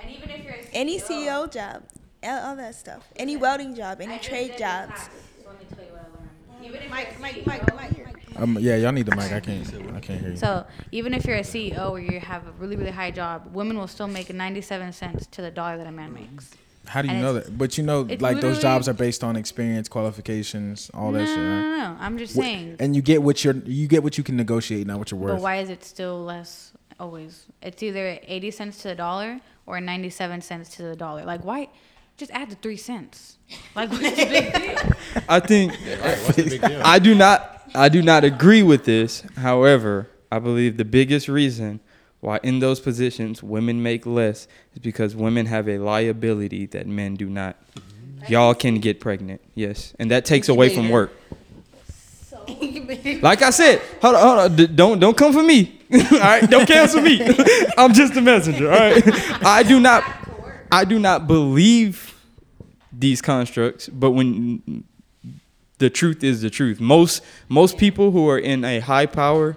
[SPEAKER 6] And even if you're a
[SPEAKER 7] any CEO job, all all that stuff. Any welding job, any
[SPEAKER 6] I
[SPEAKER 7] trade
[SPEAKER 6] did
[SPEAKER 7] jobs.
[SPEAKER 6] classes, so let me tell you what I learned. Even if
[SPEAKER 7] Mike, Mike, Mike, Mike, Mike.
[SPEAKER 2] Um, yeah, y'all need the mic. I can't. I can't hear you.
[SPEAKER 6] So even if you're a CEO or you have a really really high job, women will still make 97 cents to the dollar that a man makes.
[SPEAKER 2] How do you
[SPEAKER 6] and
[SPEAKER 2] know that? But you know, like those jobs are based on experience, qualifications, all
[SPEAKER 6] no,
[SPEAKER 2] that shit.
[SPEAKER 6] no,
[SPEAKER 2] Right?
[SPEAKER 6] no, no. I'm just
[SPEAKER 2] Wh-
[SPEAKER 6] saying.
[SPEAKER 2] And you get what you're. You get what you can negotiate, not what you're worth.
[SPEAKER 6] But
[SPEAKER 2] worth.
[SPEAKER 6] why is it still less always? It's either 80 cents to the dollar or 97 cents to the dollar. Like why? Just add the three cents. Like what's the big deal?
[SPEAKER 5] I think
[SPEAKER 3] Right, the big deal?
[SPEAKER 5] I do not I do not agree with this. However, I believe the biggest reason why in those positions women make less is because women have a liability that men do not. Mm-hmm. Y'all can get pregnant, yes, and that takes away from work. Like I said, hold on, hold on, D- don't don't come for me. all right, don't cancel me. I'm just a messenger. All right, I do not, I do not believe these constructs. But when the truth is the truth, most most people who are in a high power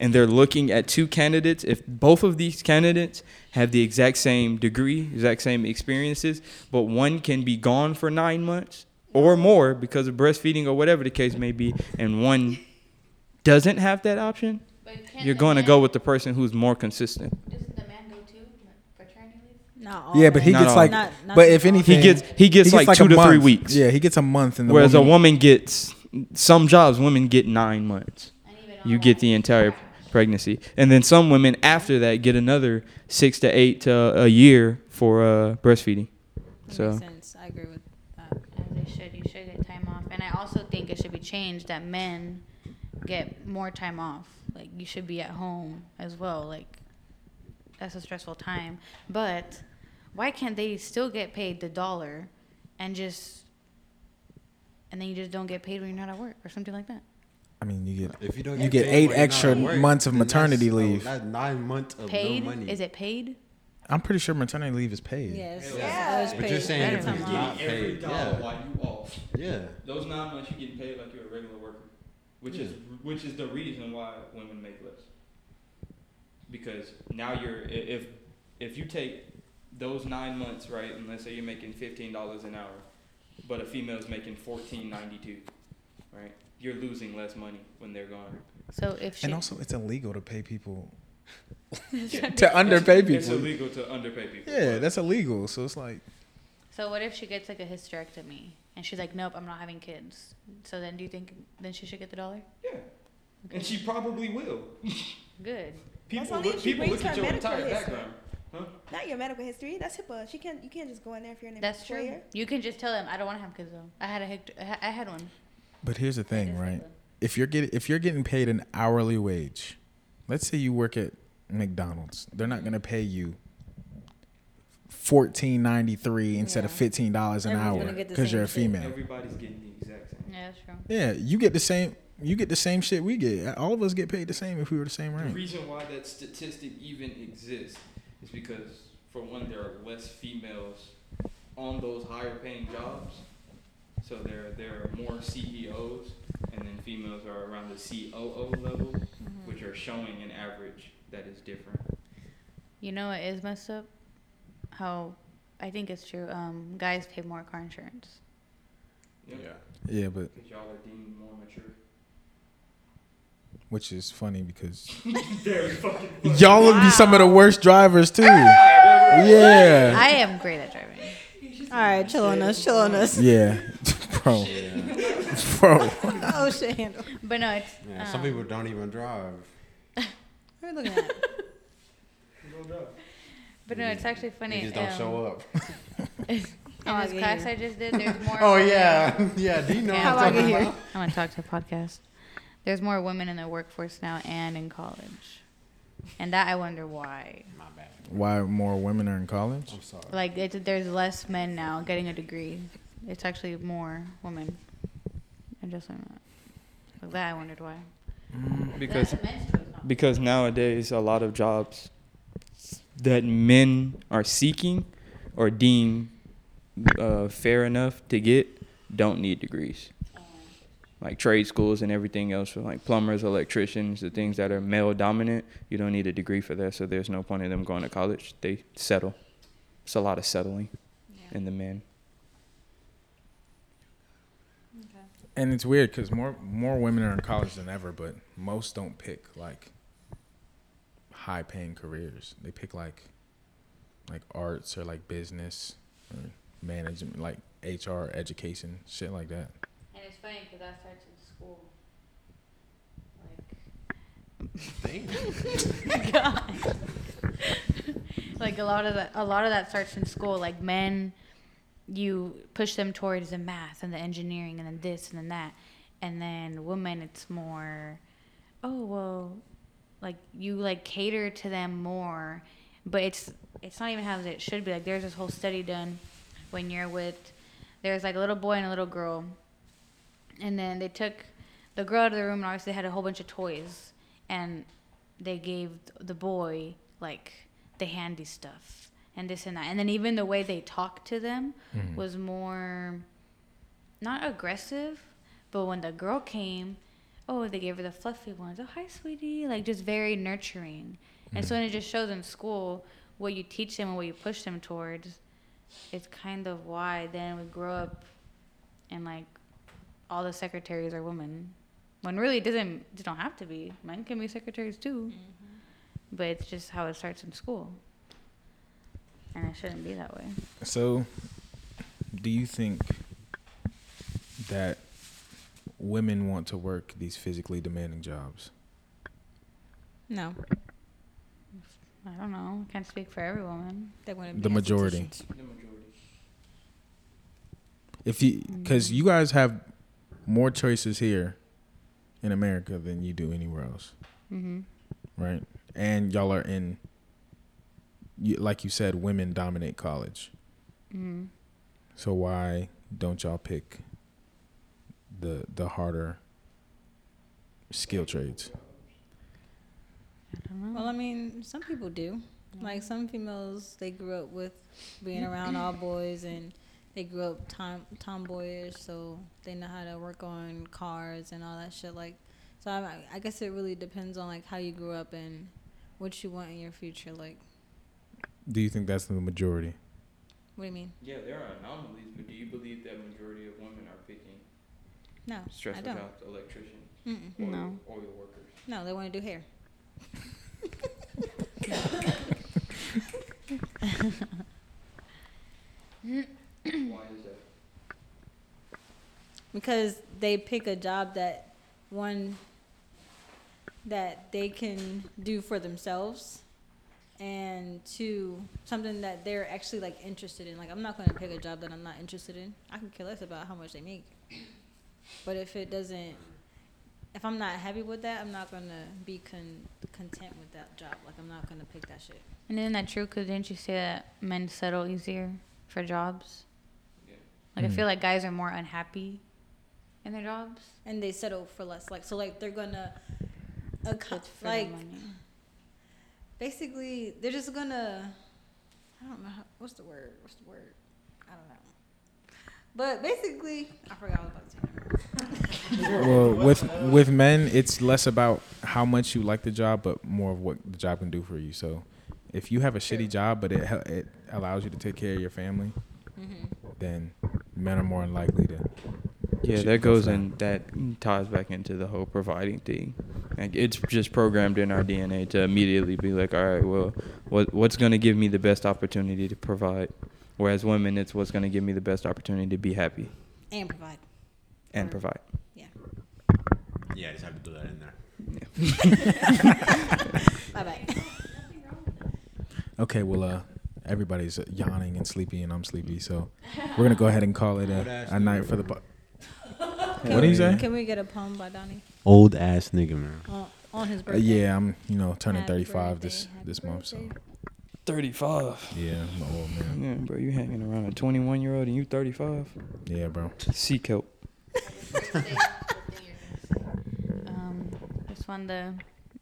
[SPEAKER 5] and they're looking at two candidates, if both of these candidates have the exact same degree, exact same experiences, but one can be gone for nine months or more because of breastfeeding or whatever the case may be, and one doesn't have that option, you're going to go with the person who's more consistent.
[SPEAKER 6] Doesn't the man go too? Paternity?
[SPEAKER 4] Not all
[SPEAKER 2] yeah, but he
[SPEAKER 5] Not
[SPEAKER 2] gets
[SPEAKER 5] all.
[SPEAKER 2] like.
[SPEAKER 4] Not- not
[SPEAKER 2] but if
[SPEAKER 4] all.
[SPEAKER 2] anything,
[SPEAKER 5] He gets he gets, like,
[SPEAKER 2] a
[SPEAKER 5] two to three
[SPEAKER 2] month.
[SPEAKER 5] weeks.
[SPEAKER 2] Yeah, he gets a month, and the
[SPEAKER 5] Whereas
[SPEAKER 2] woman,
[SPEAKER 5] a woman gets some jobs, women get nine months. You get the entire pregnancy, and then some women after that get another six to eight to a year for uh, breastfeeding.
[SPEAKER 4] That
[SPEAKER 5] So
[SPEAKER 4] makes sense. I agree with that.
[SPEAKER 6] As they should. You should get time off. And I also think it should be changed that men get more time off. Like you should be at home as well. Like that's a stressful time. But why can't they still get paid the dollar and just and then you just don't get paid when you're not at work or something like that?
[SPEAKER 2] I mean, you get.
[SPEAKER 3] If you don't
[SPEAKER 2] You
[SPEAKER 3] get,
[SPEAKER 2] get
[SPEAKER 3] paid
[SPEAKER 2] eight
[SPEAKER 3] when you're not
[SPEAKER 2] extra
[SPEAKER 3] work,
[SPEAKER 2] months of
[SPEAKER 3] then that's-
[SPEAKER 2] maternity
[SPEAKER 3] oh,
[SPEAKER 2] leave.
[SPEAKER 3] That's nine months of
[SPEAKER 6] Paid?
[SPEAKER 3] no money.
[SPEAKER 6] Is it paid?
[SPEAKER 2] I'm pretty sure maternity leave is paid.
[SPEAKER 4] Yes.
[SPEAKER 7] Yeah.
[SPEAKER 4] it's
[SPEAKER 3] But you're saying if
[SPEAKER 6] Better
[SPEAKER 3] it's
[SPEAKER 6] time
[SPEAKER 3] not paid, yeah,
[SPEAKER 5] while you off.
[SPEAKER 3] yeah.
[SPEAKER 5] Those nine months you're getting paid like you're a regular worker, which is which is the reason why women make less. Because now you're if if you take those nine months right, and let's say you're making fifteen dollars an hour, but a female's making fourteen ninety two, right? You're losing less money when they're gone.
[SPEAKER 6] So if she
[SPEAKER 2] And also, it's illegal to pay people to underpay people.
[SPEAKER 5] It's
[SPEAKER 2] people.
[SPEAKER 5] illegal to underpay people.
[SPEAKER 2] Yeah, that's illegal. So it's like,
[SPEAKER 6] So what if she gets like a hysterectomy and she's like, nope, I'm not having kids. So then do you think then she should get the dollar?
[SPEAKER 5] yeah, and she probably will.
[SPEAKER 6] Good.
[SPEAKER 5] People
[SPEAKER 7] only
[SPEAKER 5] look,
[SPEAKER 7] if she
[SPEAKER 5] people
[SPEAKER 7] brings
[SPEAKER 5] look at
[SPEAKER 7] her
[SPEAKER 5] your
[SPEAKER 7] medical
[SPEAKER 5] entire
[SPEAKER 7] history.
[SPEAKER 5] background. Huh?
[SPEAKER 7] Not your medical history. That's HIPAA. She can't. You can't just go in there if you're an
[SPEAKER 6] That's true. You can just tell them I don't want to have kids though. I had a hict- I had one.
[SPEAKER 2] But here's the thing, right?
[SPEAKER 6] legal.
[SPEAKER 2] If you're getting if you're getting paid an hourly wage, let's say you work at McDonald's, they're not gonna pay you fourteen ninety three instead of fifteen dollars an
[SPEAKER 4] Everyone's
[SPEAKER 2] hour
[SPEAKER 4] gonna get the
[SPEAKER 2] because you're a
[SPEAKER 4] same shit.
[SPEAKER 2] female.
[SPEAKER 5] Everybody's getting the exact same.
[SPEAKER 6] Yeah, that's true.
[SPEAKER 2] Yeah, you get the same. You get the same shit we get. All of us get paid the same if we were the same
[SPEAKER 5] race.
[SPEAKER 2] The
[SPEAKER 5] reason why that statistic even exists is because, for one, there are less females on those higher paying jobs. So there, there are more CEOs, and then females are around the COO level, which are showing an average that is different.
[SPEAKER 6] You know what is messed up? How I think it's true. Um, guys pay more car insurance.
[SPEAKER 5] Yeah.
[SPEAKER 2] Yeah, but
[SPEAKER 5] Because y'all are deemed more mature.
[SPEAKER 2] which is funny because
[SPEAKER 5] Very
[SPEAKER 2] y'all would be some of the worst drivers too. Yeah,
[SPEAKER 6] I am great at driving.
[SPEAKER 4] All right, chill on us. Chill on us.
[SPEAKER 2] yeah, bro, bro.
[SPEAKER 4] oh shit, handle.
[SPEAKER 6] But no, it's
[SPEAKER 3] Yeah, some
[SPEAKER 6] um,
[SPEAKER 3] people don't even drive.
[SPEAKER 4] What are you looking at?
[SPEAKER 6] But no, it's actually funny.
[SPEAKER 3] They just don't
[SPEAKER 6] um,
[SPEAKER 3] show up.
[SPEAKER 6] In
[SPEAKER 4] How I
[SPEAKER 6] this class
[SPEAKER 4] here?
[SPEAKER 6] I just did, there's more.
[SPEAKER 3] Oh yeah, yeah. Do you know
[SPEAKER 4] How
[SPEAKER 3] I'm
[SPEAKER 4] I get
[SPEAKER 3] talking
[SPEAKER 4] here?
[SPEAKER 3] about?
[SPEAKER 6] I'm gonna talk to a podcast. There's more women in the workforce now and in college, and that I wonder why.
[SPEAKER 3] My bad.
[SPEAKER 2] Why more women are in college?
[SPEAKER 3] I'm sorry.
[SPEAKER 6] Like it, there's less men now getting a degree. It's actually more women. And just like that. That, I wondered why.
[SPEAKER 5] Because
[SPEAKER 6] That's a men's choice, not-
[SPEAKER 5] because nowadays a lot of jobs that men are seeking or deem uh, fair enough to get don't need degrees. Like trade schools and everything else for like plumbers electricians the things that are male dominant you don't need a degree for that. So there's no point in them going to college. They settle. It's a lot of settling in the men
[SPEAKER 2] And it's weird because more more women are in college than ever, but most don't pick like high paying careers. They pick like like arts or like business or management, like HR, education, shit like that.
[SPEAKER 6] And it's funny because that starts in school. Like, oh like a lot of that, a lot of that starts in school. Like men, you push them towards the math and the engineering and then this and then that, and then women, it's more, oh well, like you like cater to them more, but it's it's not even how it should be. Like there's this whole study done when you're with there's like a little boy and a little girl. And then they took the girl out of the room and obviously they had a whole bunch of toys. And they gave the boy like the handy stuff and this and that. And then even the way they talked to them
[SPEAKER 2] Mhm.
[SPEAKER 6] was more not aggressive but when the girl came oh they gave her the fluffy ones. Oh hi sweetie. Like just very nurturing. And so then it just shows in school what you teach them and what you push them towards it's kind of why then we grow up and like all the secretaries are women. When really it doesn't it don't have to be. Men can be secretaries too. But it's just how it starts in school and it shouldn't be that way
[SPEAKER 2] So, do you think that women want to work these physically demanding jobs?
[SPEAKER 4] No,
[SPEAKER 6] i don't know I can't speak for every woman
[SPEAKER 4] they want to
[SPEAKER 2] The majority.
[SPEAKER 5] The majority.
[SPEAKER 2] If you, because you guys have more choices here in America than you do anywhere else,
[SPEAKER 6] mm-hmm.
[SPEAKER 2] right? And y'all are in, you, like you said, women dominate college.
[SPEAKER 6] Mm-hmm.
[SPEAKER 2] So why don't y'all pick the the harder skill trades?
[SPEAKER 6] i
[SPEAKER 4] Well, I mean, some people do. Like some females, they grew up with being around all boys, and they grew up tom tomboyish, so they know how to work on cars and all that shit. Like, so I, I guess it really depends on like how you grew up and what you want in your future. Like,
[SPEAKER 2] Do you think that's the majority?
[SPEAKER 4] what do you mean?
[SPEAKER 5] Yeah, there are anomalies, but do you believe that majority of women are picking
[SPEAKER 4] No, I
[SPEAKER 5] stressful
[SPEAKER 4] don't.
[SPEAKER 5] jobs, electricians,
[SPEAKER 4] Mm-mm.
[SPEAKER 5] oil,
[SPEAKER 6] No.
[SPEAKER 5] oil workers?
[SPEAKER 4] No, they want to do hair.
[SPEAKER 5] Why is that?
[SPEAKER 4] because they pick a job that one that they can do for themselves and two something that they're actually like interested in. Like i'm not going to pick a job that i'm not interested in. I can care less about how much they make. But if it doesn't if i'm not happy with that i'm not going to be con- content with that job. Like i'm not going to pick that shit.
[SPEAKER 6] And isn't that true? Because didn't you say that men settle easier for jobs?
[SPEAKER 5] Yeah.
[SPEAKER 6] like i
[SPEAKER 2] Mm.
[SPEAKER 6] feel like guys are more unhappy in their jobs.
[SPEAKER 4] And they settle for less. Like so like they're going to
[SPEAKER 6] It's
[SPEAKER 4] like
[SPEAKER 6] money.
[SPEAKER 4] Basically they're just gonna I don't know how, what's the word what's the word I don't know but basically I forgot what I was about to say
[SPEAKER 2] well, with with men, it's less about how much you like the job, but more of what the job can do for you. So, if you have a shitty job, but it it allows you to take care of your family,
[SPEAKER 4] mm-hmm.
[SPEAKER 2] then men are more likely to.
[SPEAKER 5] Yeah, that goes
[SPEAKER 2] for
[SPEAKER 5] in. That ties back into the whole providing thing. Like it's just programmed in our DNA to immediately be like, all right, well, what what's going to give me the best opportunity to provide? Whereas women, it's what's going to give me the best opportunity to be happy
[SPEAKER 4] and provide
[SPEAKER 5] and
[SPEAKER 4] Or-
[SPEAKER 5] provide.
[SPEAKER 3] Yeah, Yeah, I just have to do that in there.
[SPEAKER 4] bye bye
[SPEAKER 2] Okay, well, uh, everybody's yawning and sleepy, and I'm sleepy, so we're gonna go ahead and call it a, a night for the. Po- what do you say?
[SPEAKER 4] can we get a poem by Donnie
[SPEAKER 3] Old ass nigga, man.
[SPEAKER 4] on, on his
[SPEAKER 2] Uh,
[SPEAKER 4] birthday
[SPEAKER 2] yeah, I'm you know turning
[SPEAKER 4] Happy
[SPEAKER 2] 35 this
[SPEAKER 4] birthday,
[SPEAKER 2] this
[SPEAKER 4] happy
[SPEAKER 2] month, so.
[SPEAKER 5] Thirty-five.
[SPEAKER 2] yeah, I'm an old man.
[SPEAKER 5] Yeah, bro, you hanging around a twenty-one-year-old and you thirty-five.
[SPEAKER 2] Yeah, bro.
[SPEAKER 5] Seek help.
[SPEAKER 6] um, just wanted to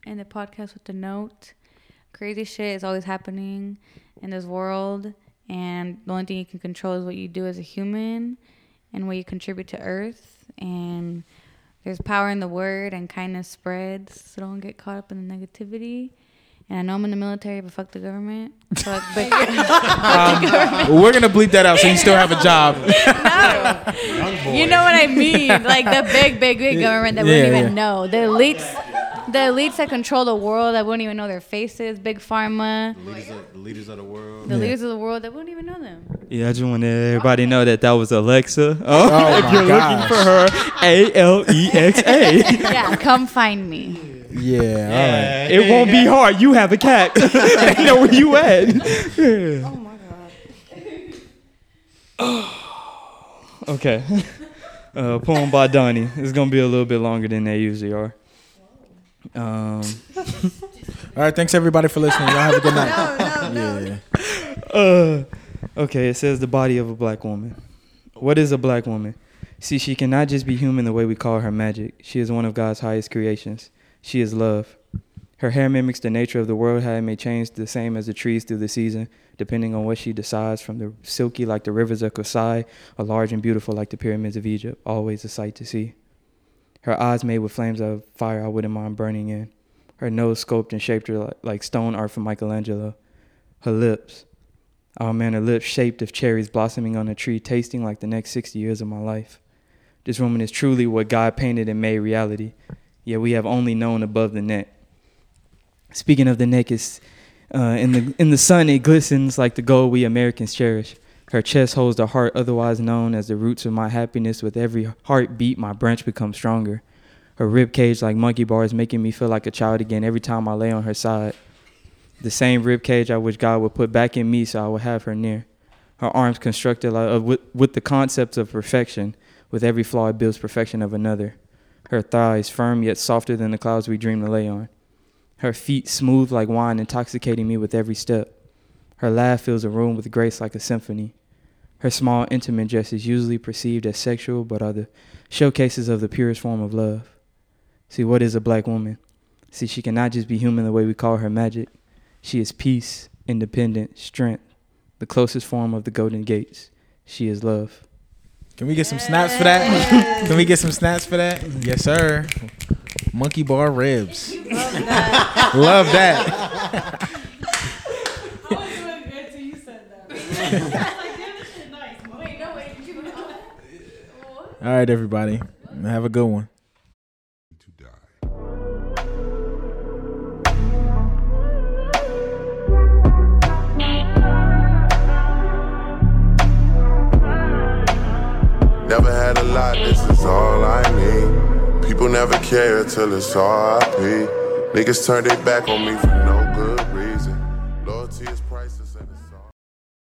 [SPEAKER 6] end the podcast with a note. Crazy shit is always happening in this world, and the only thing you can control is what you do as a human and what you contribute to Earth. And there's power in the word, and kindness spreads. So don't get caught up in the negativity. And I know I'm in the military, but fuck the government. Fuck big,
[SPEAKER 2] Um, we're gonna bleep that out so you still have a job.
[SPEAKER 6] You know what I mean? Like the big, big, big government that we
[SPEAKER 2] Yeah,
[SPEAKER 6] wouldn't
[SPEAKER 2] yeah.
[SPEAKER 6] even know. The elites, the elites that control the world that wouldn't even know their faces. Big pharma,
[SPEAKER 3] The leaders of the, leaders of the world.
[SPEAKER 6] the leaders of the world that wouldn't even know them.
[SPEAKER 5] Yeah, I just want everybody know that that was Alexa. Oh,
[SPEAKER 2] Oh
[SPEAKER 5] if you're
[SPEAKER 2] gosh.
[SPEAKER 5] looking for her, A L E X A.
[SPEAKER 6] Yeah, come find me.
[SPEAKER 2] Yeah, all right.
[SPEAKER 5] It won't be hard. You have a cat. they know where you at.
[SPEAKER 7] Oh my god.
[SPEAKER 5] Okay. Uh, poem by Donnie. It's gonna be a little bit longer than they usually are. Um,
[SPEAKER 2] All right, thanks everybody for listening. Y'all have a good night.
[SPEAKER 7] No, no, no.
[SPEAKER 2] Yeah.
[SPEAKER 5] uh, okay, it says the body of a black woman. What is a black woman? See, she cannot just be human the way we call her magic. She is one of God's highest creations. She is love. Her hair mimics the nature of the world, how it may change the same as the trees through the season, depending on what she decides, from the silky like the rivers of Kosai, or large and beautiful like the pyramids of Egypt, always a sight to see. Her eyes made with flames of fire I wouldn't mind burning in. Her nose sculpted and shaped her like, like stone art from Michelangelo. Her lips. Oh man, her lips shaped of cherries blossoming on a tree, tasting like the next 60 years of my life. This woman is truly what God painted and made reality, yet we have only known above the neck. Speaking of the neck, it's, uh, in, the, in the sun it glistens like the gold we Americans cherish. Her chest holds the heart otherwise known as the roots of my happiness. With every heartbeat, my branch becomes stronger. Her rib cage like monkey bars, making me feel like a child again every time I lay on her side. The same rib cage I wish God would put back in me so I would have her near. Her arms constructed like, uh, with, with the concepts of perfection. With every flaw, it builds perfection of another. Her thighs firm yet softer than the clouds we dream to lay on. Her feet smooth like wine, intoxicating me with every step. Her laugh fills a room with grace like a symphony. Her small, intimate gestures, usually perceived as sexual, but are the showcases of the purest form of love. See, what is a black woman? See, she cannot just be human the way we call her magic. She is peace, independent, strength, the closest form of the golden gates. She is love.
[SPEAKER 2] Can we get some snaps for that? Can we get some snaps for that? Yes, sir. Monkey bar ribs. Love that. All right, everybody. Have a good one.
[SPEAKER 1] Never had a lot, this is all I need. People never care till it's RIP. Niggas turn their back on me for no